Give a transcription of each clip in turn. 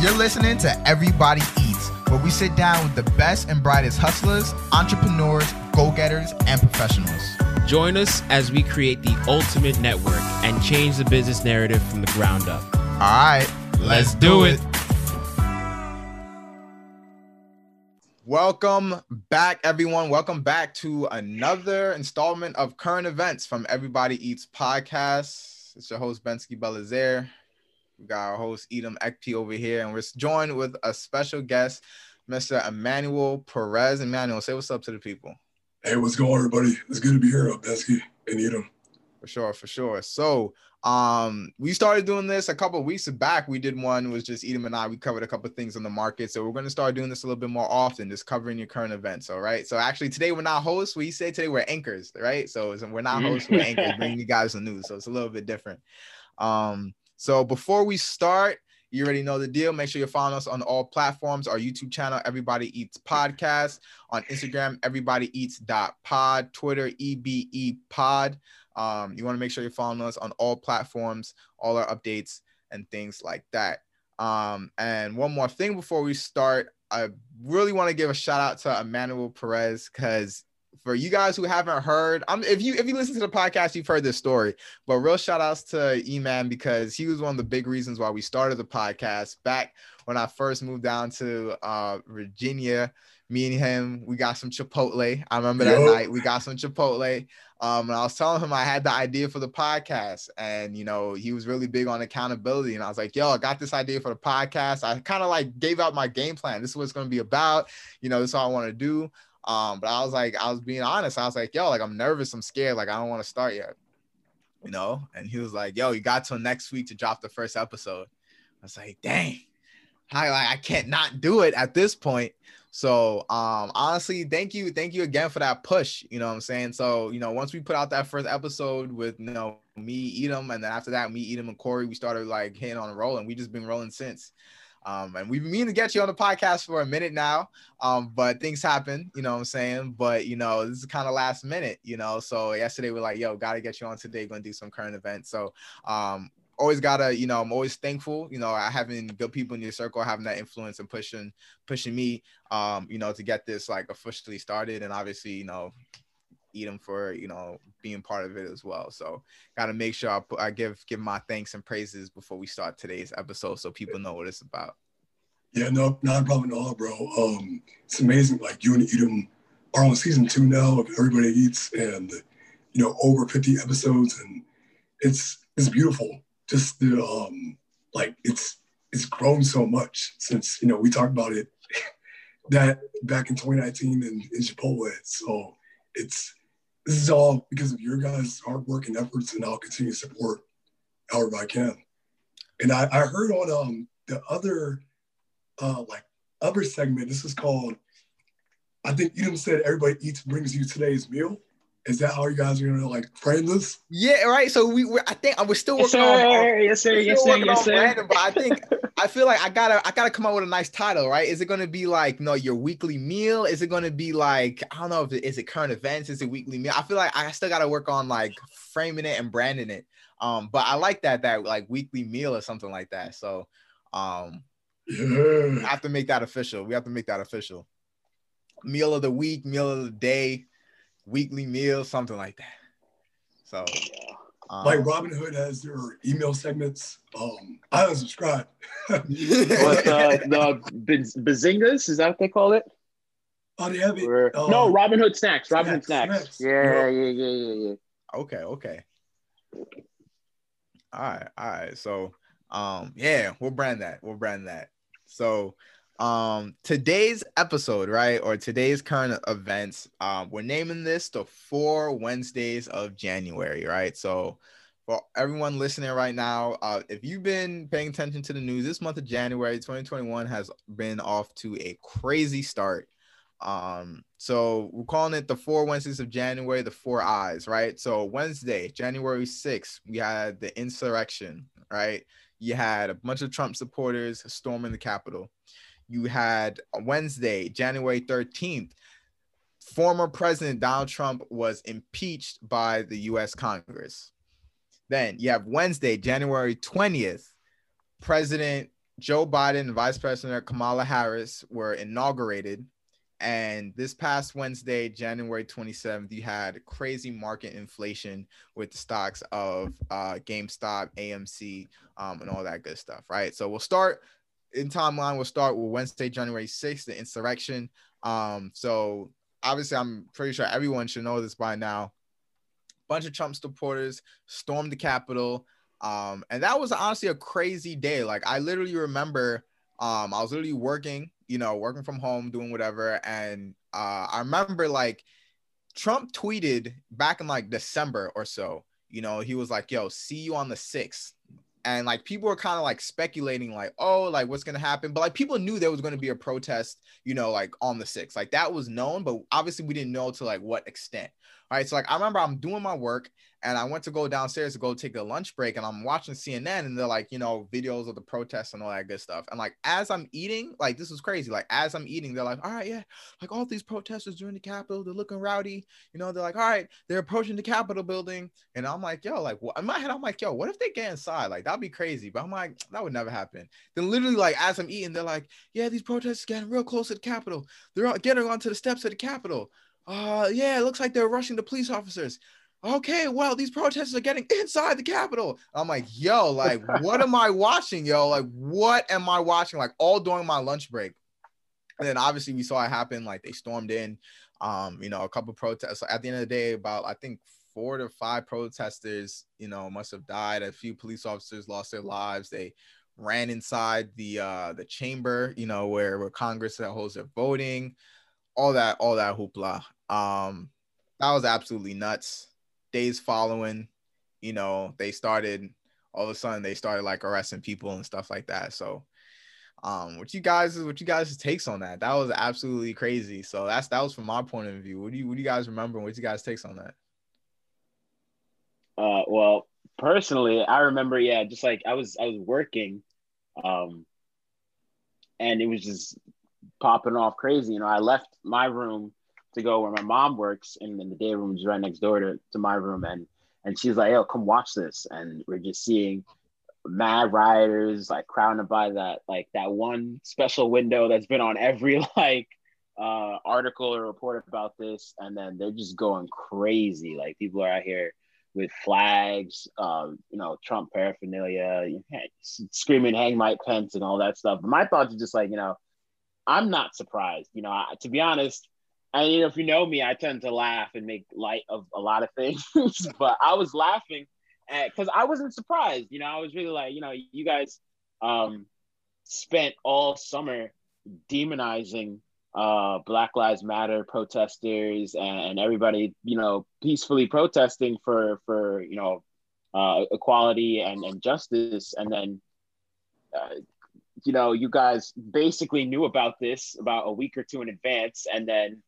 You're listening to Everybody Eats, where we sit down with the best and brightest hustlers, entrepreneurs, go getters, and professionals. Join us as we create the ultimate network and change the business narrative from the ground up. All right, let's, do it. Welcome back, everyone. Welcome back to another installment of current events from Everybody Eats podcast. It's your host, Bensky Belazaire. We got our host, Edom Ekpe over here, and we're joined with a special guest, Mr. Emmanuel Perez. Emmanuel, say what's up to the people. Hey, what's going on, everybody? It's good to be here, Bensky and Edom. For sure, for sure. So, um, we started doing this a couple weeks back. We did one was just Edom and I. We covered a couple things on the market, so we're going to start doing this a little bit more often, just covering your current events. All right. So actually, today we're not hosts. We say today we're anchors, right? So we're not hosts, we're anchors, bringing you guys the news. So it's a little bit different. Um, so before we start, you already know the deal. Make sure you're following us on all platforms. Our YouTube channel, Everybody Eats Podcast. On Instagram, Everybody Eats dot pod. Twitter, EBE Pod. Um, you want to make sure you're following us on all platforms, all our updates and things like that. Um, and one more thing before we start, I really want to give a shout out to Emmanuel Perez because for you guys who haven't heard, I'm if you if you listen to the podcast, you've heard this story. But real shout outs to E-Man because he was one of the big reasons why we started the podcast back when I first moved down to uh, Virginia. Me and him, we got some Chipotle. I remember that Yo. night we got some Chipotle. Um, and I was telling him I had the idea for the podcast, and you know, he was really big on accountability. And I was like, yo, I got this idea for the podcast. I kind of like gave out my game plan. This is what it's gonna be about, you know, this is all I want to do. Um, but I was like, I was being honest. I was like, yo, like I'm nervous, I'm scared, like I don't want to start yet. You know, and he was like, yo, you got till next week to drop the first episode. I was like, dang, I like I can't not do it at this point. So um honestly, thank you, thank you again for that push. You know what I'm saying? So, you know, once we put out that first episode with you know me, Edom, and then after that, me, Edom, and Corey, we started like hitting on a roll, and we just been rolling since. Um, and we've been meaning to get you on the podcast for a minute now. Um, but things happen, you know what I'm saying? But you know, this is kind of last minute, you know. So yesterday we're like, yo, gotta get you on today, gonna do some current events. So um always gotta, you know, I'm always thankful, you know, having good people in your circle, having that influence and pushing, pushing me, um, you know, to get this like officially started. And obviously, you know, Edom for you know being part of it as well. So got to make sure I, put, I give give my thanks and praises before we start today's episode, so people know what it's about. Yeah, no, not a problem at all, bro. Um, it's amazing. Like you and Edom are on season two now of Everybody Eats, and you know over 50 episodes, and it's it's beautiful. Just the um, like it's it's grown so much since you know we talked about it that back in 2019 in, in Chipotle. So it's this is all because of your guys' hard work and efforts, and I'll continue to support however I can. And I, I heard on um the other uh like other segment, this is called I think Edom said everybody eats brings you today's meal. Is that how you guys are gonna like frame this? Yeah, right. So we, we're, I think we're still Yes, working on. Yes, sir. Yes, sir. working Yes, on sir. branding, but I think I feel like I gotta I gotta come up with a nice title, right? Is it gonna be like no your weekly meal? Is it gonna be like I don't know if it, is it current events? Is it weekly meal? I feel like I still gotta work on like framing it and branding it. Um, but I like that that like weekly meal or something like that. So um we Yeah. have to make that official. We have to make that official. Meal of the week, meal of the day, weekly meal, something like that. So um, Like Robin Hood has their email segments. Um, I unsubscribe. What the the Biz- bazingas? Is that what they call it? Oh, they have it. Or- uh, no, Robinhood snacks. Robinhood snacks, snacks. snacks. Yeah, Yeah. yeah, yeah, yeah, yeah. Okay, okay. All right, all right. So, um, yeah, we'll brand that. We'll brand that. So, um, today's episode, right, or today's current events, um, we're naming this the four Wednesdays of January, right? So, for everyone listening right now, uh, if you've been paying attention to the news, this month of January 2021 has been off to a crazy start. Um, so we're calling it the four Wednesdays of January, the four eyes, right? So Wednesday, January 6th, we had the insurrection, right? You had a bunch of Trump supporters storming the Capitol. You had Wednesday, January 13th, former President Donald Trump was impeached by the US Congress. Then you have Wednesday, January 20th, President Joe Biden and Vice President Kamala Harris were inaugurated. And this past Wednesday, January 27th, you had crazy market inflation with the stocks of uh, GameStop, AMC, um, and all that good stuff, right? So we'll start in timeline. We'll start with Wednesday, January 6th, the insurrection. Um, so obviously, I'm pretty sure everyone should know this by now. Bunch of Trump supporters stormed the Capitol. Um, and that was honestly a crazy day. Like I literally remember um, I was literally working, you know, working from home, doing whatever. And uh, I remember like Trump tweeted back in like December or so, you know, he was like, yo, see you on the 6th. And like people were kind of like speculating, like, oh, like what's gonna happen? But like people knew there was gonna be a protest, you know, like on the 6th. Like that was known, but obviously we didn't know to like what extent. All right. So like I remember I'm doing my work and I went to go downstairs to go take a lunch break, and I'm watching CNN, and they're like, you know, videos of the protests and all that good stuff. And like as I'm eating, like this was crazy. Like as I'm eating, they're like, all right, yeah, like all these protesters during the Capitol, they're looking rowdy. You know, they're like, all right, they're approaching the Capitol building, and I'm like, yo, like what? in my head, I'm like, yo, what if they get inside? Like that'd be crazy. But I'm like, that would never happen. Then literally, like as I'm eating, they're like, yeah, these protesters getting real close to the Capitol. They're getting onto the steps of the Capitol. Uh, yeah, it looks like they're rushing the police officers okay, well, these protesters are getting inside the Capitol. I'm like, yo, like, what am I watching, yo? Like, what am I watching? Like, all during my lunch break. And then obviously we saw it happen. Like, they stormed in. Um, you know, a couple protests. At the end of the day, about I think four to five protesters, you know, must have died. A few police officers lost their lives. They ran inside the uh the chamber, you know, where where Congress holds their voting, all that, all that hoopla. Um, that was absolutely nuts. Days following, you know, they started all of a sudden they started like arresting people and stuff like that. So um what you guys is what you guys takes on that? That was absolutely crazy. So that's that was from my point of view. What do you what do you guys remember what you guys takes on that? Uh well personally i remember yeah just like i was i was working um and it was just popping off crazy you know i left my room to go where my mom works, and then the day room is right next door to, to my room, and and she's like, "Yo, come watch this," and we're just seeing mad rioters like crowding by that like that one special window that's been on every like uh article or report about this, and then they're just going crazy. Like people are out here with flags, um, you know, Trump paraphernalia, screaming "Hang Mike Pence" and all that stuff. But my thoughts are just like, you know, I'm not surprised. You know, I, to be honest, and you know, if you know me, I tend to laugh and make light of a lot of things. but I was laughing because I wasn't surprised. You know, I was really like, you know, you guys um, spent all summer demonizing uh, Black Lives Matter protesters and, and, everybody, you know, peacefully protesting for for you know uh, equality and, and justice, and then. Uh, you know, you guys basically knew about this about a week or two in advance, and then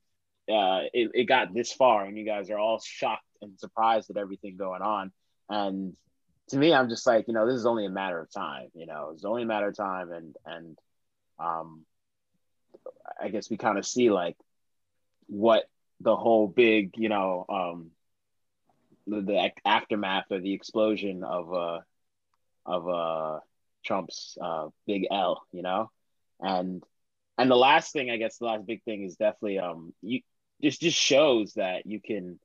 uh, it, it got this far and you guys are all shocked and surprised at everything going on. And to me, I'm just like, you know, this is only a matter of time, you know, it's only a matter of time. And, and, um, I guess we kind of see like what the whole big, you know, um, the, the aftermath of the explosion of, uh, of, uh, Trump's, uh, big L, you know, and, and the last thing, I guess, the last big thing is definitely, um, you, this just shows that you can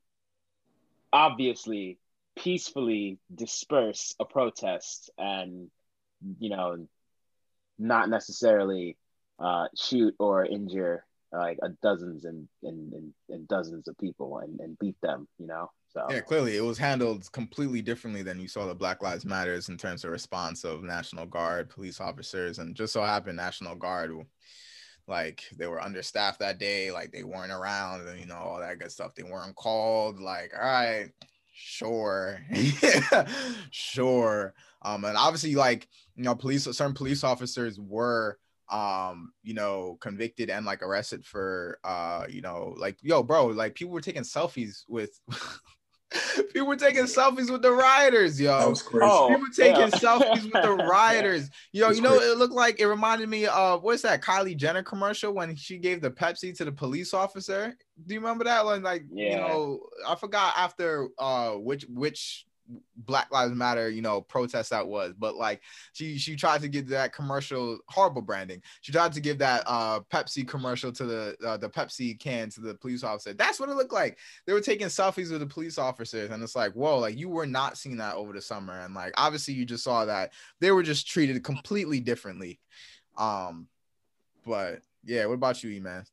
obviously peacefully disperse a protest and you know not necessarily uh, shoot or injure like dozens and, and, and, and, dozens of people and, and beat them you know so. Yeah clearly it was handled completely differently than you saw the black lives matters in terms of response of national guard police officers and just so happened national guard like they were understaffed that day like they weren't around and you know all that good stuff. They weren't called like all right sure. Sure. Um and obviously like you know police certain police officers were um you know convicted and like arrested for uh you know like yo bro like people were taking selfies with People were taking selfies with the rioters, yo. That was crazy. Oh, People taking yeah. selfies with the rioters. Yo, you know, crazy. it looked like it reminded me of what's that Kylie Jenner commercial when she gave the Pepsi to the police officer. Do you remember that one? Like, yeah. you know, I forgot after uh which which Black Lives Matter, you know, protest that was, but like she she tried to give that commercial horrible branding. She tried to give that uh Pepsi commercial to the uh, the Pepsi can to the police officer. That's what it looked like. They were taking selfies with the police officers, and it's like, whoa, like you were not seeing that over the summer, and like obviously you just saw that they were just treated completely differently. Um, but yeah, what about you, E man?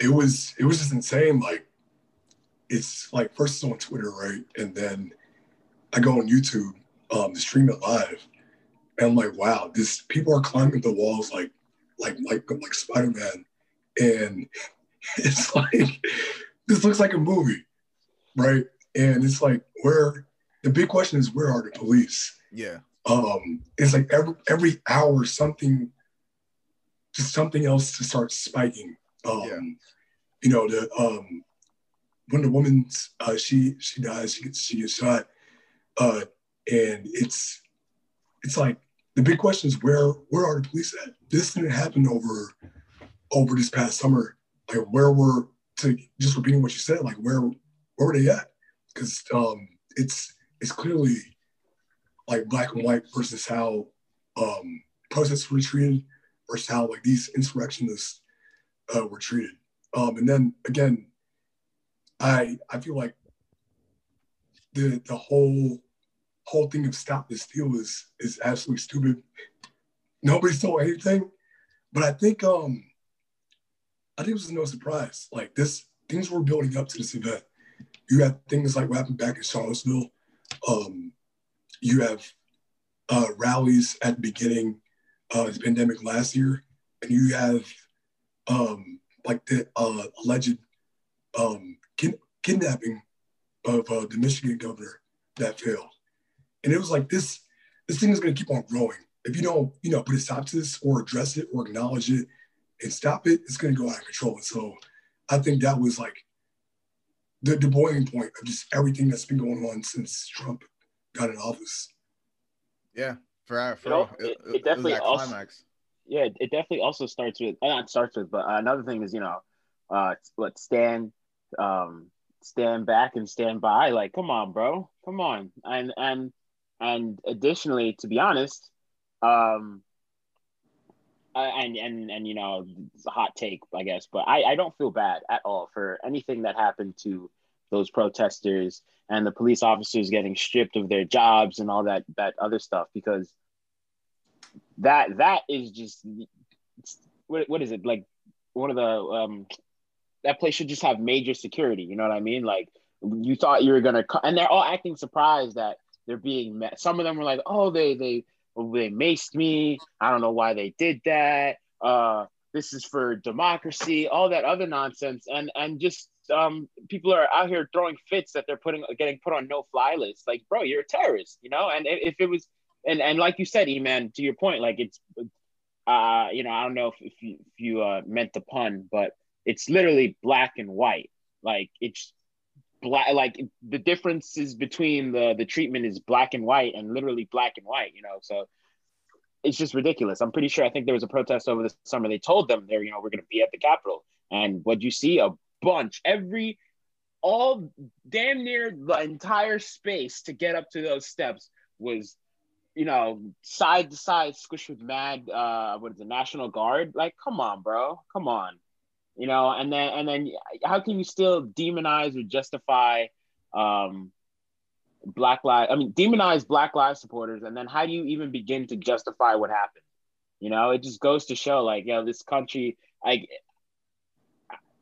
It was it was just insane. Like it's like first it's on Twitter, right? And then I go on YouTube um, to stream it live. And I'm like, wow, this people are climbing the walls like like like like Spider-Man. And it's like this looks like a movie, right? And it's like where the big question is where are the police? Yeah. Um, it's like every every hour something just something else to start spiking. Um, yeah. you know, the um when the woman's uh, she she dies, she gets she gets shot, uh, and it's it's like the big question is where where are the police at? This didn't happen over over this past summer. Like where were to just repeating what you said, like where where were they at? Because um, it's it's clearly like black and white versus how um, protests were treated versus how like these insurrectionists uh, were treated. Um, and then again, I I feel like the the whole whole thing of stop the steal is is absolutely stupid. Nobody stole anything, but I think um I think it was no surprise. Like this, things were building up to this event. You have things like what happened back in Charlottesville. Um, you have uh, rallies at the beginning of the pandemic last year, and you have um, like the uh, alleged um, kin- kidnapping of uh, the Michigan governor that failed. And it was like this, this thing is going to keep on growing. If you don't, you know, put a stop to this or address it or acknowledge it and stop it, it's going to go out of control. And so I think that was like the, the boiling point of just everything that's been going on since Trump got in office. Yeah, for, our, for you know, it, it, it, definitely also, climax. Yeah, it definitely also starts with not starts with, but another thing is you know, uh, what stand um, stand back and stand by. Like, come on, bro, come on. And and and additionally, to be honest, um, and and and you know, it's a hot take, I guess, but I I don't feel bad at all for anything that happened to those protesters and the police officers getting stripped of their jobs and all that that other stuff because that that is just what, what is it like one of the um that place should just have major security. You know what I mean? Like you thought you were gonna, and they're all acting surprised that they're being met. Some of them were like, "Oh, they they they maced me. I don't know why they did that. Uh, this is for democracy. All that other nonsense, and and just um, people are out here throwing fits that they're putting getting put on no fly lists. Like, bro, you're a terrorist, you know. And if it was, and and like you said, E-man, to your point, like it's, uh, you know, I don't know if, if you if you uh, meant the pun, but it's literally black and white. Like it's black. Like the differences between the the treatment is black and white, and literally black and white. You know, so it's just ridiculous. I'm pretty sure. I think there was a protest over the summer. They told them they're you know we're going to be at the Capitol, and what you see a bunch every all damn near the entire space to get up to those steps was you know, side to side squish with mad uh what is the National Guard? Like, come on, bro. Come on you know and then and then how can you still demonize or justify um black lives i mean demonize black lives supporters and then how do you even begin to justify what happened? You know it just goes to show like you know this country like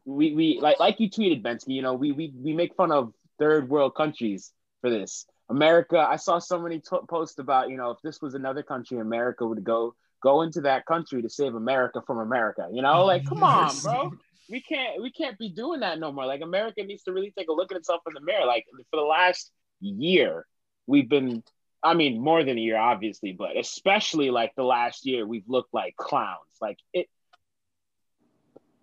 we we like like you tweeted bensky you know we we, we make fun of third world countries for this. America i saw so many t- posts about you know if this was another country america would go go into that country to save America from America. You know, like come on, bro. We can't we can't be doing that no more. Like America needs to really take a look at itself in the mirror. Like for the last year, we've been I mean more than a year, obviously, but especially like the last year, we've looked like clowns. Like it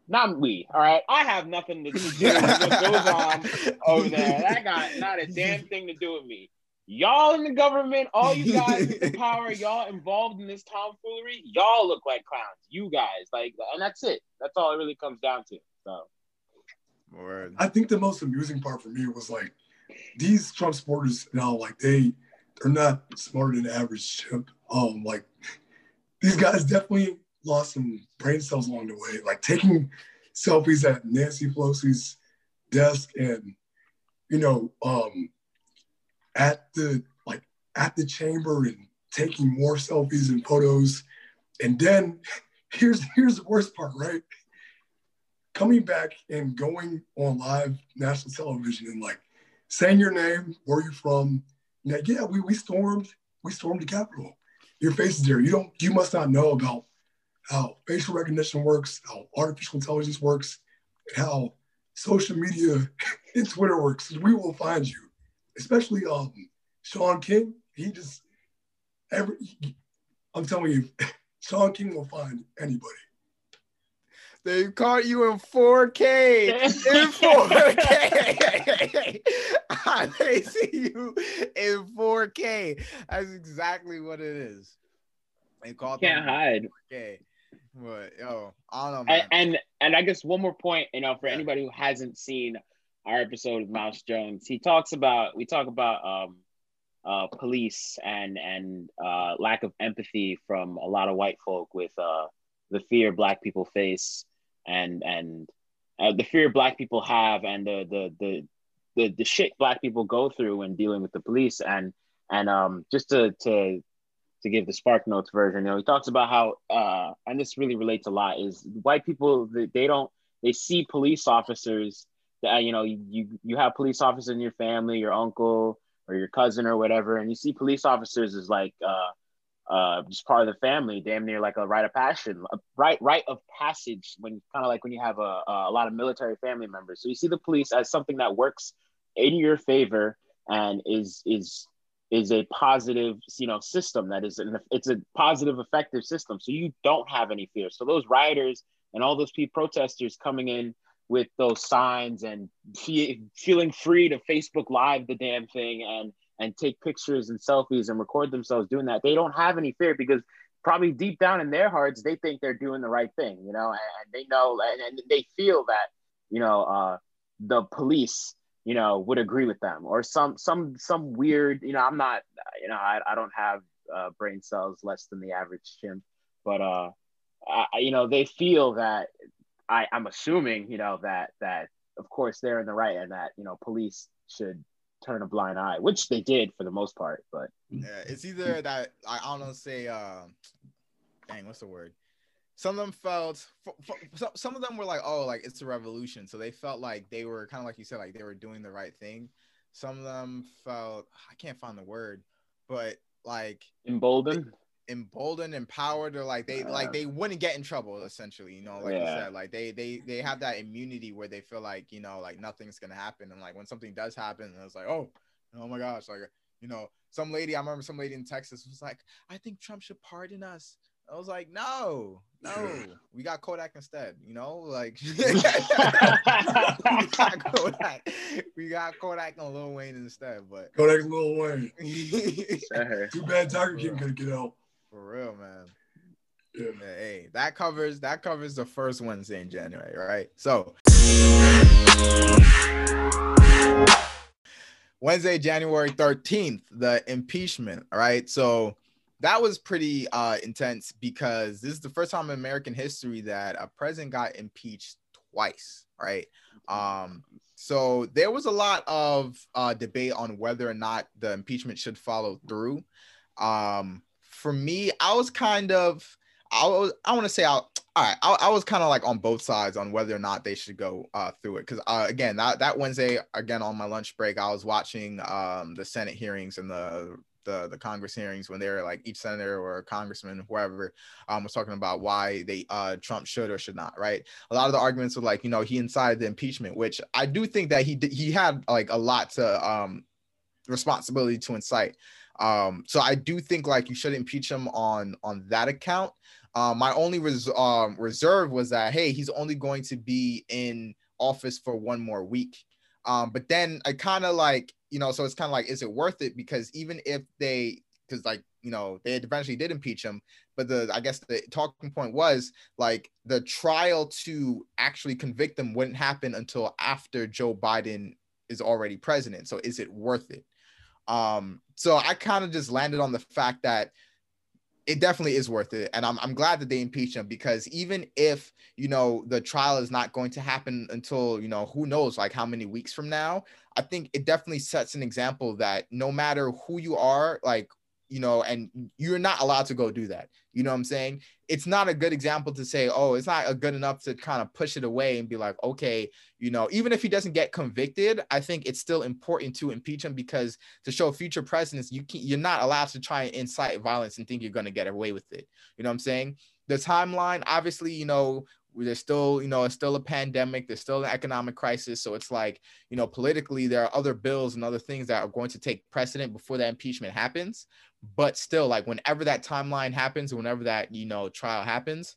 not we, all right. I have nothing to do with what goes on over there. That got not a damn thing to do with me y'all in the government, all you guys in power, y'all involved in this tomfoolery, y'all look like clowns. You guys, like, and that's it. That's all it really comes down to. So, Word. I think the most amusing part for me was like these Trump supporters now, like they they're not smarter than average chimp. Um, like these guys definitely lost some brain cells along the way. Like taking selfies at Nancy Pelosi's desk and you know, um, at the like at the chamber and taking more selfies and photos. And then here's here's the worst part, right? Coming back and going on live national television and like saying your name, where you from. Like, yeah, we, we stormed, we stormed the Capitol. Your face is there. You don't, you must not know about how facial recognition works, how artificial intelligence works, and how social media and Twitter works. We will find you. Especially um Shaun King. He just every I'm telling you, Shaun King will find anybody. They caught you in 4K. in 4K. they see you in 4K. That's exactly what it is. They caught can't hide. 4K. But yo, I don't know. And, and, and I guess one more point, you know, for yeah. anybody who hasn't seen our episode of Mouse Jones, he talks about we talk about um uh police and and uh lack of empathy from a lot of white folk with uh the fear black people face and and uh, the fear black people have and the the the the, the shit black people go through when dealing with the police. And and um just to to to give the spark notes version you know he talks about how uh and this really relates a lot is white people they don't they see police officers that you know you you have police officers in your family your uncle or your cousin or whatever and you see police officers as like uh uh, just part of the family, damn near like a rite of passion, a right rite of passage. When kind of like when you have a, a lot of military family members, so you see the police as something that works in your favor and is is is a positive you know system that is an, it's a positive effective system so you don't have any fear so those rioters and all those people protesters coming in with those signs and fe- feeling free to facebook live the damn thing and and take pictures and selfies and record themselves doing that, they don't have any fear because probably deep down in their hearts, they think they're doing the right thing, you know, and, they know and, and, they feel that, you know, uh, the police, you know, would agree with them or some, some, some weird, you know, I'm not, you know, I, I don't have uh, brain cells less than the average chimp, but, uh, I, you know, they feel that I, I'm assuming, you know, that, that of course they're in the right and that, you know, police should turn a blind eye, which they did for the most part. But yeah, it's either that I, don't know, say, uh, dang, what's the word? Some of them felt, some of them were like, oh, like it's a revolution, so they felt like they were kind of like you said, like they were doing the right thing. Some of them felt, I can't find the word, but like emboldened emboldened, empowered, or like they like they wouldn't get in trouble essentially, you know, like yeah. you said, like they they they have that immunity where they feel like, you know, like nothing's gonna happen. And like when something does happen, it's like, oh, oh my gosh, like you know, some lady, I remember some lady in Texas was like, I think Trump should pardon us. I was like, no, no, we got Kodak instead, you know, like we got Kodak, we got Kodak and Lil Wayne instead, but Kodak and Lil Wayne. Too bad Tiger King couldn't get out. For real, man. Yeah. Hey, that covers that covers the first Wednesday in January, right? So Wednesday, January 13th, the impeachment, right? So that was pretty uh intense because this is the first time in American history that a president got impeached twice, right? Um so there was a lot of uh debate on whether or not the impeachment should follow through. Um for me, I was kind of I was I want to say I all right I, I was kind of like on both sides on whether or not they should go uh, through it. Because uh, again that that Wednesday again on my lunch break I was watching um, the Senate hearings and the the the Congress hearings when they were like each senator or congressman whoever um, was talking about why they uh, Trump should or should not right? A lot of the arguments were like you know he incited the impeachment which I do think that he did, he had like a lot to um, responsibility to incite um, so I do think like you should impeach him on on that account. Um, my only res- um, reserve was that hey, he's only going to be in office for one more week. Um, but then I kind of like you know, so it's kind of like, is it worth it? Because even if they, because like you know, they eventually did impeach him, but the I guess the talking point was like the trial to actually convict them wouldn't happen until after Joe Biden is already president. So is it worth it? Um, so I kind of just landed on the fact that it definitely is worth it. And I'm, I'm glad that they impeached him because even if, you know, the trial is not going to happen until, you know, who knows, like how many weeks from now, I think it definitely sets an example that no matter who you are, like you know, and you're not allowed to go do that. You know what I'm saying? It's not a good example to say, oh, it's not a good enough to kind of push it away and be like, okay, you know, even if he doesn't get convicted, I think it's still important to impeach him because to show future presidents, you can you're not allowed to try and incite violence and think you're going to get away with it. You know what I'm saying? The timeline, obviously, you know, there's still you know it's still a pandemic there's still an economic crisis so it's like you know politically there are other bills and other things that are going to take precedent before that impeachment happens. But still like whenever that timeline happens whenever that you know trial happens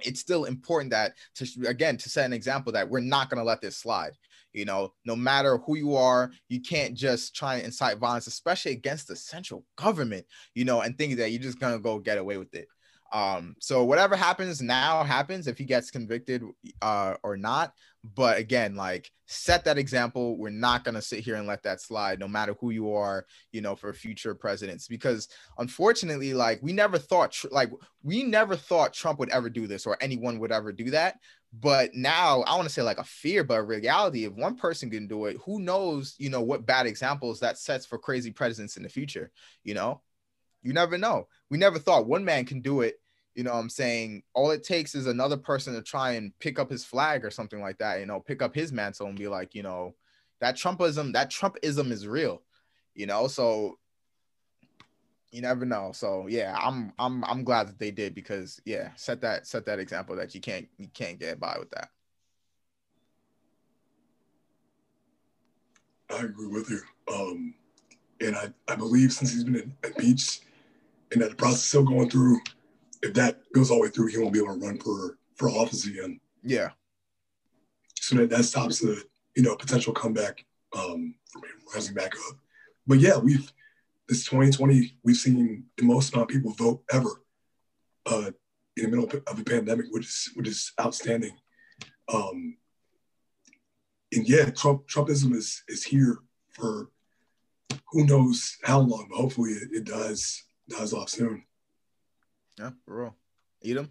it's still important that to again to set an example that we're not going to let this slide. You know no matter who you are you can't just try and incite violence especially against the central government you know and think that you're just going to go get away with it um, so whatever happens now happens if he gets convicted uh, or not. But again, like set that example. We're not gonna sit here and let that slide, no matter who you are, you know, for future presidents. Because unfortunately, like we never thought, like we never thought Trump would ever do this or anyone would ever do that. But now I want to say like a fear, but a reality. If one person can do it, who knows, you know, what bad examples that sets for crazy presidents in the future, you know? You never know. We never thought one man can do it. You know what I'm saying? All it takes is another person to try and pick up his flag or something like that, you know, pick up his mantle and be like, you know, that Trumpism, that Trumpism is real, you know. So you never know. So yeah, I'm I'm I'm glad that they did because yeah, set that set that example that you can't you can't get by with that. I agree with you. Um, and I, I believe since he's been impeached, and that the process is still going through. If that goes all the way through, he won't be able to run for for office again. Yeah. So that, that stops the you know potential comeback um, from him rising back up. But yeah, we've this 2020 we've seen the most amount of people vote ever uh, in the middle of a pandemic, which is which is outstanding. Um, and yeah, Trump Trumpism is is here for who knows how long, but hopefully it, it does dies off soon. Yeah, for real. Edom?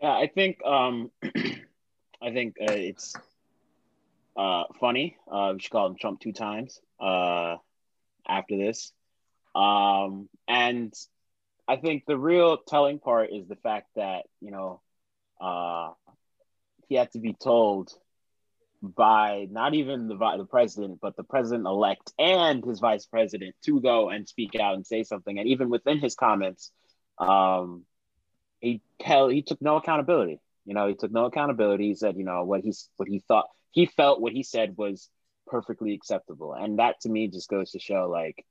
Yeah, I think um I think uh, it's uh funny. Uh we should call him Trump two times uh after this. Um and I think the real telling part is the fact that, you know, uh he had to be told by not even the the president, but the president elect and his vice president to go and speak out and say something. And even within his comments, um, he tell he took no accountability. You know, he took no accountability. He said, you know, what he's what he thought he felt what he said was perfectly acceptable, and that to me just goes to show like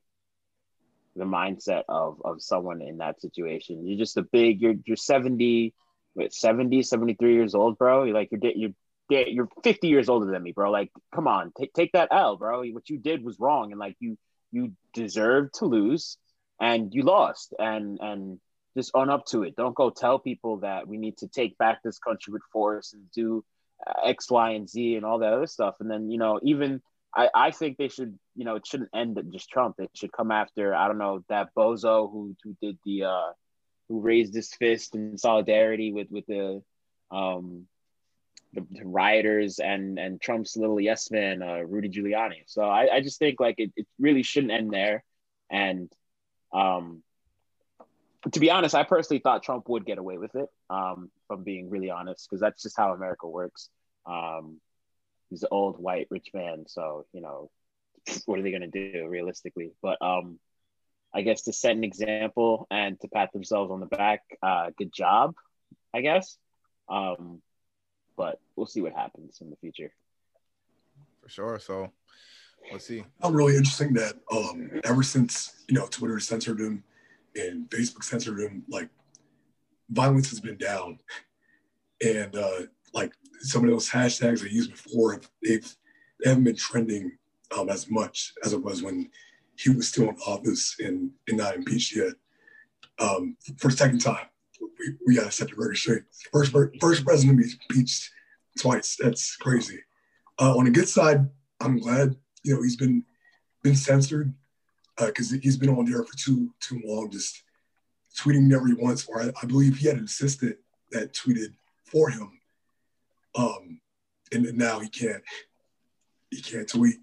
the mindset of of someone in that situation. You're just a big. You're you're 70. What, 70 73 years old bro you're like you're you're you're 50 years older than me, bro. Like, come on, take take that L, bro. What you did was wrong, and like you you deserved to lose, and you lost, and and just own up to it. Don't go tell people that we need to take back this country with force and do uh, X, Y, and Z and all that other stuff. And then you know, even I I think they should you know it shouldn't end at just Trump. It should come after I don't know that bozo who who did the uh who raised his fist in solidarity with with the um the, the, rioters and and Trump's little yes man, uh, Rudy Giuliani. So I, I just think like it, it really shouldn't end there. And um, to be honest, I personally thought Trump would get away with it. Um, from being really honest, because that's just how America works. Um, he's an old white rich man, so you know what are they gonna do realistically? But um, I guess to set an example and to pat themselves on the back, uh, good job, I guess. Um, but we'll see what happens in the future. For sure. So let's see. I'm really interesting that um, ever since you know Twitter has censored him and Facebook censored him, like violence has been down, and uh, like some of those hashtags I used before, they've they haven't been trending um, as much as it was when he was still in office and, and not impeached yet. Um, for the second time, we, we got to set the record straight. First, first president to be impeached twice. That's crazy. Uh, on the good side, I'm glad you know he's been been censored because uh, he's been on there for too too long, just tweeting he wants. Or I, I, believe he had an assistant that tweeted for him, um, and now he can't he can't tweet.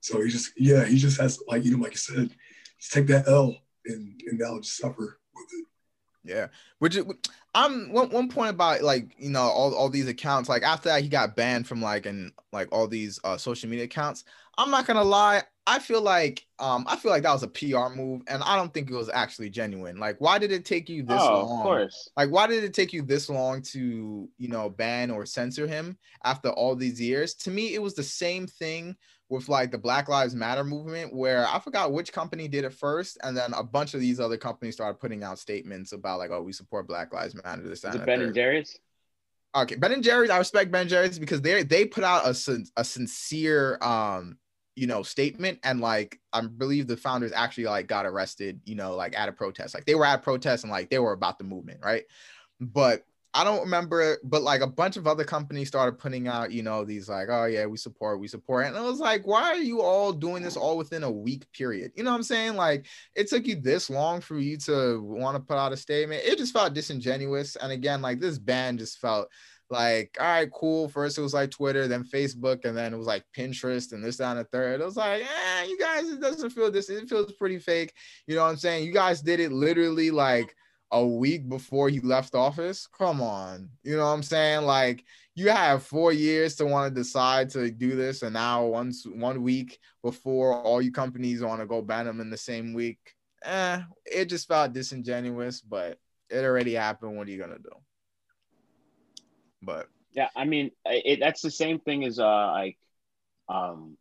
So he just yeah he just has like you know like you said, just take that L and and now just suffer with it. Yeah, which I'm one, one point about like you know all, all these accounts like after that he got banned from like and like all these uh, social media accounts. I'm not gonna lie, I feel like um I feel like that was a PR move, and I don't think it was actually genuine. Like, why did it take you this oh, long? Of course. Like, why did it take you this long to you know ban or censor him after all these years? To me, it was the same thing with like the Black Lives Matter movement, where I forgot which company did it first, and then a bunch of these other companies started putting out statements about like, oh, we support Black Lives Matter. This Is it Ben and Jerry's? Okay, Ben and Jerry's. I respect Ben and Jerry's because they they put out a a sincere um you know statement and like i believe the founders actually like got arrested you know like at a protest. Like they were at a protest and like they were about the movement right? But i don't remember but like a bunch of other companies started putting out you know these like oh yeah we support we support and i was like why are you all doing this all within a week period? You know what i'm saying? Like it took you this long for you to want to put out a statement. It just felt disingenuous and again like this band just felt like, all right, cool. First it was like Twitter, then Facebook, and then it was like Pinterest and this, down the third. It was like, eh, you guys, it doesn't feel this, it feels pretty fake. You know what I'm saying? You guys did it literally like a week before he left office. Come on. You know what I'm saying? Like you have four years to want to decide to do this, and now once one week before all you companies want to go ban them in the same week. Eh, it just felt disingenuous, but it already happened. What are you gonna do? But yeah, I mean, it, that's the same thing as uh like um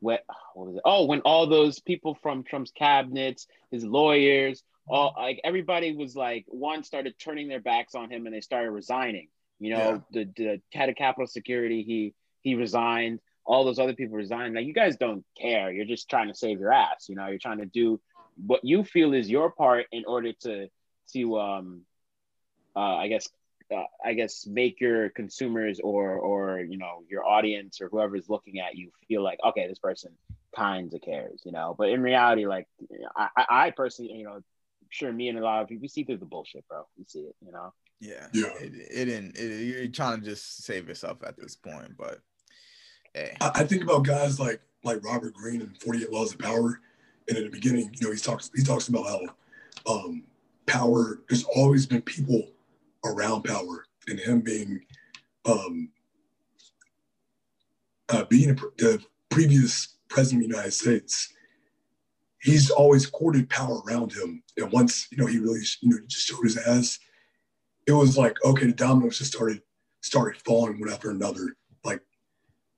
what what was it? Oh, when all those people from Trump's cabinets, his lawyers, all like everybody was like one started turning their backs on him and they started resigning. You know, yeah. the the head of Capitol Security, he he resigned. All those other people resigned. Like you guys don't care. You're just trying to save your ass. You know, you're trying to do what you feel is your part in order to to um uh, I guess uh, I guess make your consumers or or you know your audience or whoever's looking at you feel like okay this person kinds of cares you know? But in reality like I, I personally you know sure me and a lot of people we see through the bullshit bro. We see it you know? Yeah. Yeah. It, it didn't it, you're trying to just save yourself at this point but hey. I, I think about guys like like Robert Greene and 48 Laws of Power and in the beginning you know he talks he talks about how um power there's always been people around power and him being um, uh, being the previous president of the United States, he's always courted power around him. And once you know he really you know just showed his ass, it was like okay, the dominoes just started started falling one after another, like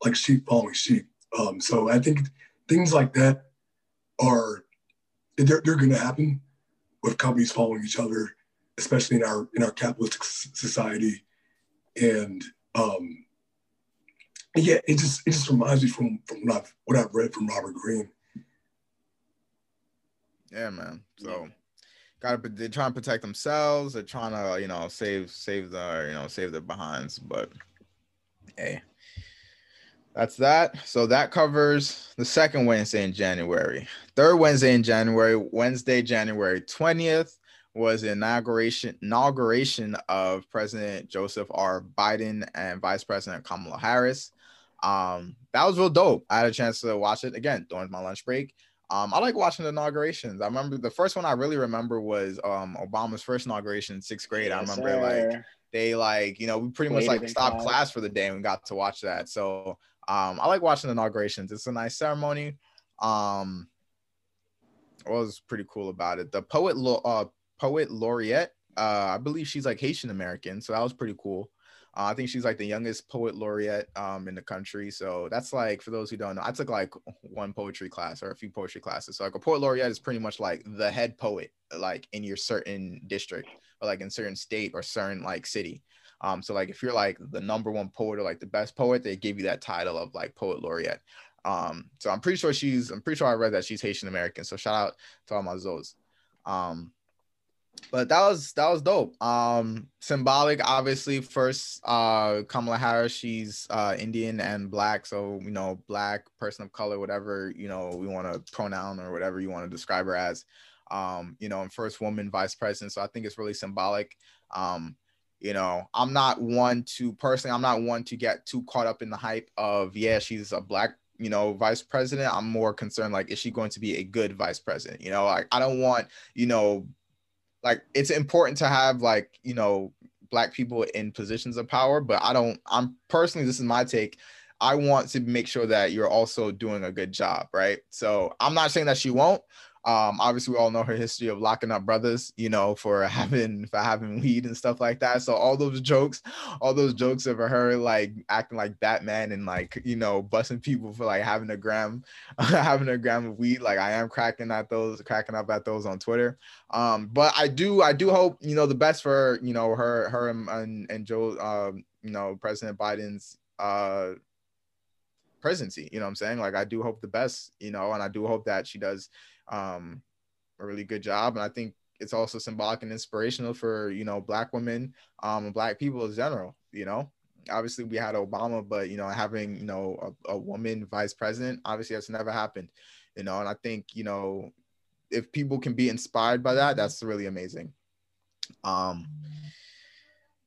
like sheep following sheep. Um, so I think things like that are they're, they're going to happen with companies following each other especially in our in our capitalistic society. And um, yeah, it just it just reminds me from from what I've what I've read from Robert Greene. Yeah, man. So got to they're trying to protect themselves. They're trying to you know save save the you know save their behinds. But hey, that's that. So that covers the second Wednesday in January. Third Wednesday in January, Wednesday, January 20th was the inauguration inauguration of President Joseph R. Biden and Vice President Kamala Harris. Um, that was real dope. I had a chance to watch it again during my lunch break. Um, I like watching the inaugurations. I remember the first one I really remember was um Obama's first inauguration in sixth grade. Yes, I remember sir. like they like you know we pretty much like stopped class. class for the day and we got to watch that. So um, I like watching the inaugurations. It's a nice ceremony. Um, what was pretty cool about it? The poet uh, poet laureate. Uh, I believe she's like Haitian American, so that was pretty cool. Uh, I think she's like the youngest poet laureate um, in the country. So that's like for those who don't know, I took like one poetry class or a few poetry classes. So like a poet laureate is pretty much like the head poet, like in your certain district or like in certain state or certain like city. Um, so like if you're like the number one poet or like the best poet, they give you that title of like poet laureate. Um, so I'm pretty sure she's, I'm pretty sure I read that she's Haitian American. So shout out to all my Zoes. Um, but that was that was dope. Um, symbolic, obviously. First, uh, Kamala Harris, she's uh Indian and black, so you know, black person of color, whatever you know we want to pronoun or whatever you want to describe her as. Um, you know, and first woman vice president. So I think it's really symbolic. Um, you know, I'm not one to personally, I'm not one to get too caught up in the hype of yeah, she's a black you know, vice president, I'm more concerned like, is she going to be a good vice president? You know, like I don't want, you know, like it's important to have like you know black people in positions of power but i don't i'm personally this is my take. I want to make sure that you're also doing a good job right? So i'm not saying that she won't um, obviously, we all know her history of locking up brothers, you know, for having for having weed and stuff like that. So all those jokes, all those jokes of her like acting like Batman and like you know busting people for like having a gram, having a gram of weed. Like I am cracking at those, cracking up at those on Twitter. Um, but I do, I do hope you know the best for you know her, her and and Joe, um, you know, President Biden's uh presidency. You know what I'm saying? Like I do hope the best, you know, and I do hope that she does um, a really good job. And I think it's also symbolic and inspirational for you know black women um and black people in general you know? Obviously we had obama but you know having you know a, a, woman vice president obviously that's never happened you know? And i think you know if people can be inspired by that that's really amazing. Um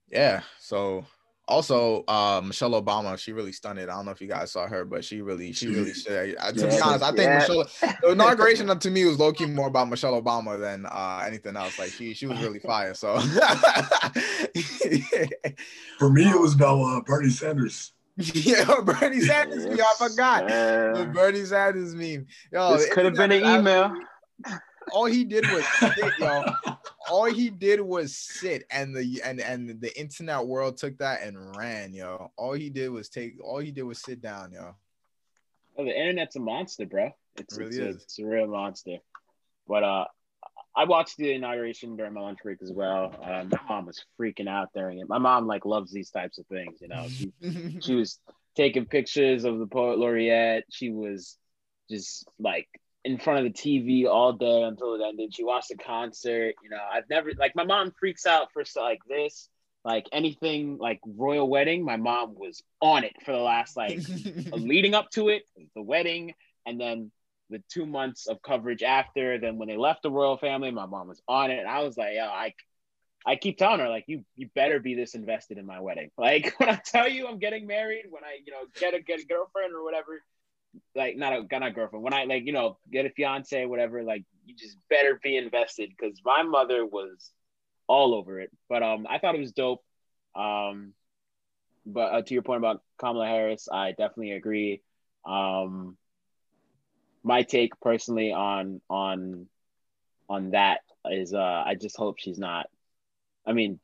yeah so also, uh, Michelle Obama, she really stunned. I don't know if you guys saw her, but she really, she really should. Uh, to yeah. be honest, I think yeah. Michelle, the inauguration to me was low key more about Michelle Obama than uh, anything else. Like she, she was really fire. So for me, it was about uh, Bernie Sanders. yeah, Bernie Sanders. Yes. I forgot the Bernie Sanders meme. Yo, this could have been an email. All he did was sit, yo all All he did was sit and the and and the internet world took that and ran, yo. All he did was take all he did was sit down, yo. Oh, the internet's a monster, bro. It's, it really it's, is. it's a real monster. But uh I watched the inauguration during my lunch break as well. Uh, my mom was freaking out during it. My mom like loves these types of things, you know. She, she was taking pictures of the poet laureate. She was just like in front of the TV all day until it ended. She watched the concert. You know, I've never like my mom freaks out for stuff like this. Like anything like royal wedding, my mom was on it for the last like leading up to it, the wedding, and then the two months of coverage after. Then when they left the royal family, my mom was on it, and I was like, "Yo, I, I keep telling her like, you, you better be this invested in my wedding. Like when I tell you I'm getting married, when I, you know, get a get a girlfriend or whatever, like not a not a girlfriend. When i like you know get a fiance whatever like you just better be invested because my mother was all over it. But um i thought it was dope. Um but uh, to your point about kamala harris i definitely agree. Um my take personally on on on that is uh i just hope she's not i mean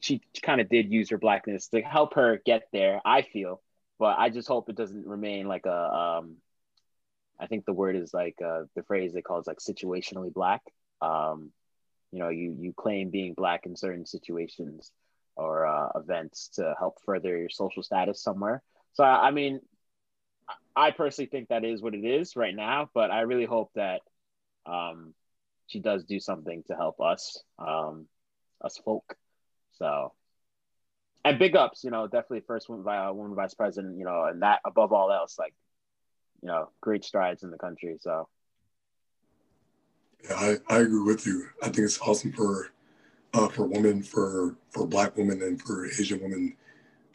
she kind of did use her blackness to help her get there i feel but I just hope it doesn't remain like a. Um, I think the word is like uh, the phrase they call is like situationally black. Um, you know, you you claim being black in certain situations or uh, events to help further your social status somewhere. So I mean, I personally think that is what it is right now, but I really hope that um, she does do something to help us, um, us folk. So and big ups, you know, definitely first woman, uh, woman vice president, you know, and that above all else, like, you know, great strides in the country. So, yeah, I, I agree with you. I think it's awesome for uh, for women, for for Black women, and for Asian women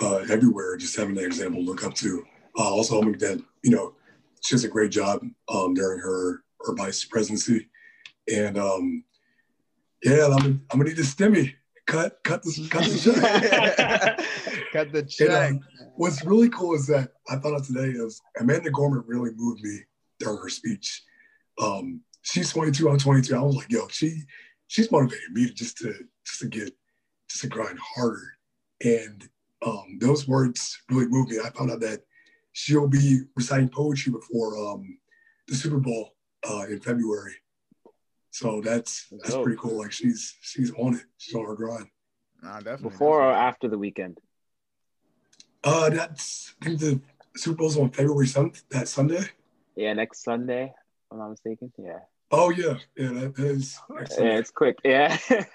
uh, everywhere. Just having that example to look up to. Uh, also, hoping that you know she does a great job um, during her her vice presidency, and um, yeah, I'm, I'm gonna need a stimmy cut cut the cut the check. cut the check. And, um, what's really cool is that I thought of today is Amanda Gorman really moved me during her speech. Um, she's 22, I'm 22. I was like, yo, she she's motivated me just to just to get just to grind harder. And um, those words really moved me. I found out that she'll be reciting poetry before um, the Super Bowl uh, in February. So that's that's pretty cool. Like she's she's on it. She's on her grind. Nah, definitely. Before definitely. or after the weekend? Uh, that's I think the Super Bowl's on February seventh. That Sunday. Yeah, next Sunday. If I'm not mistaken. Yeah. Oh yeah, yeah, that, that is excellent. Yeah, it's quick. Yeah.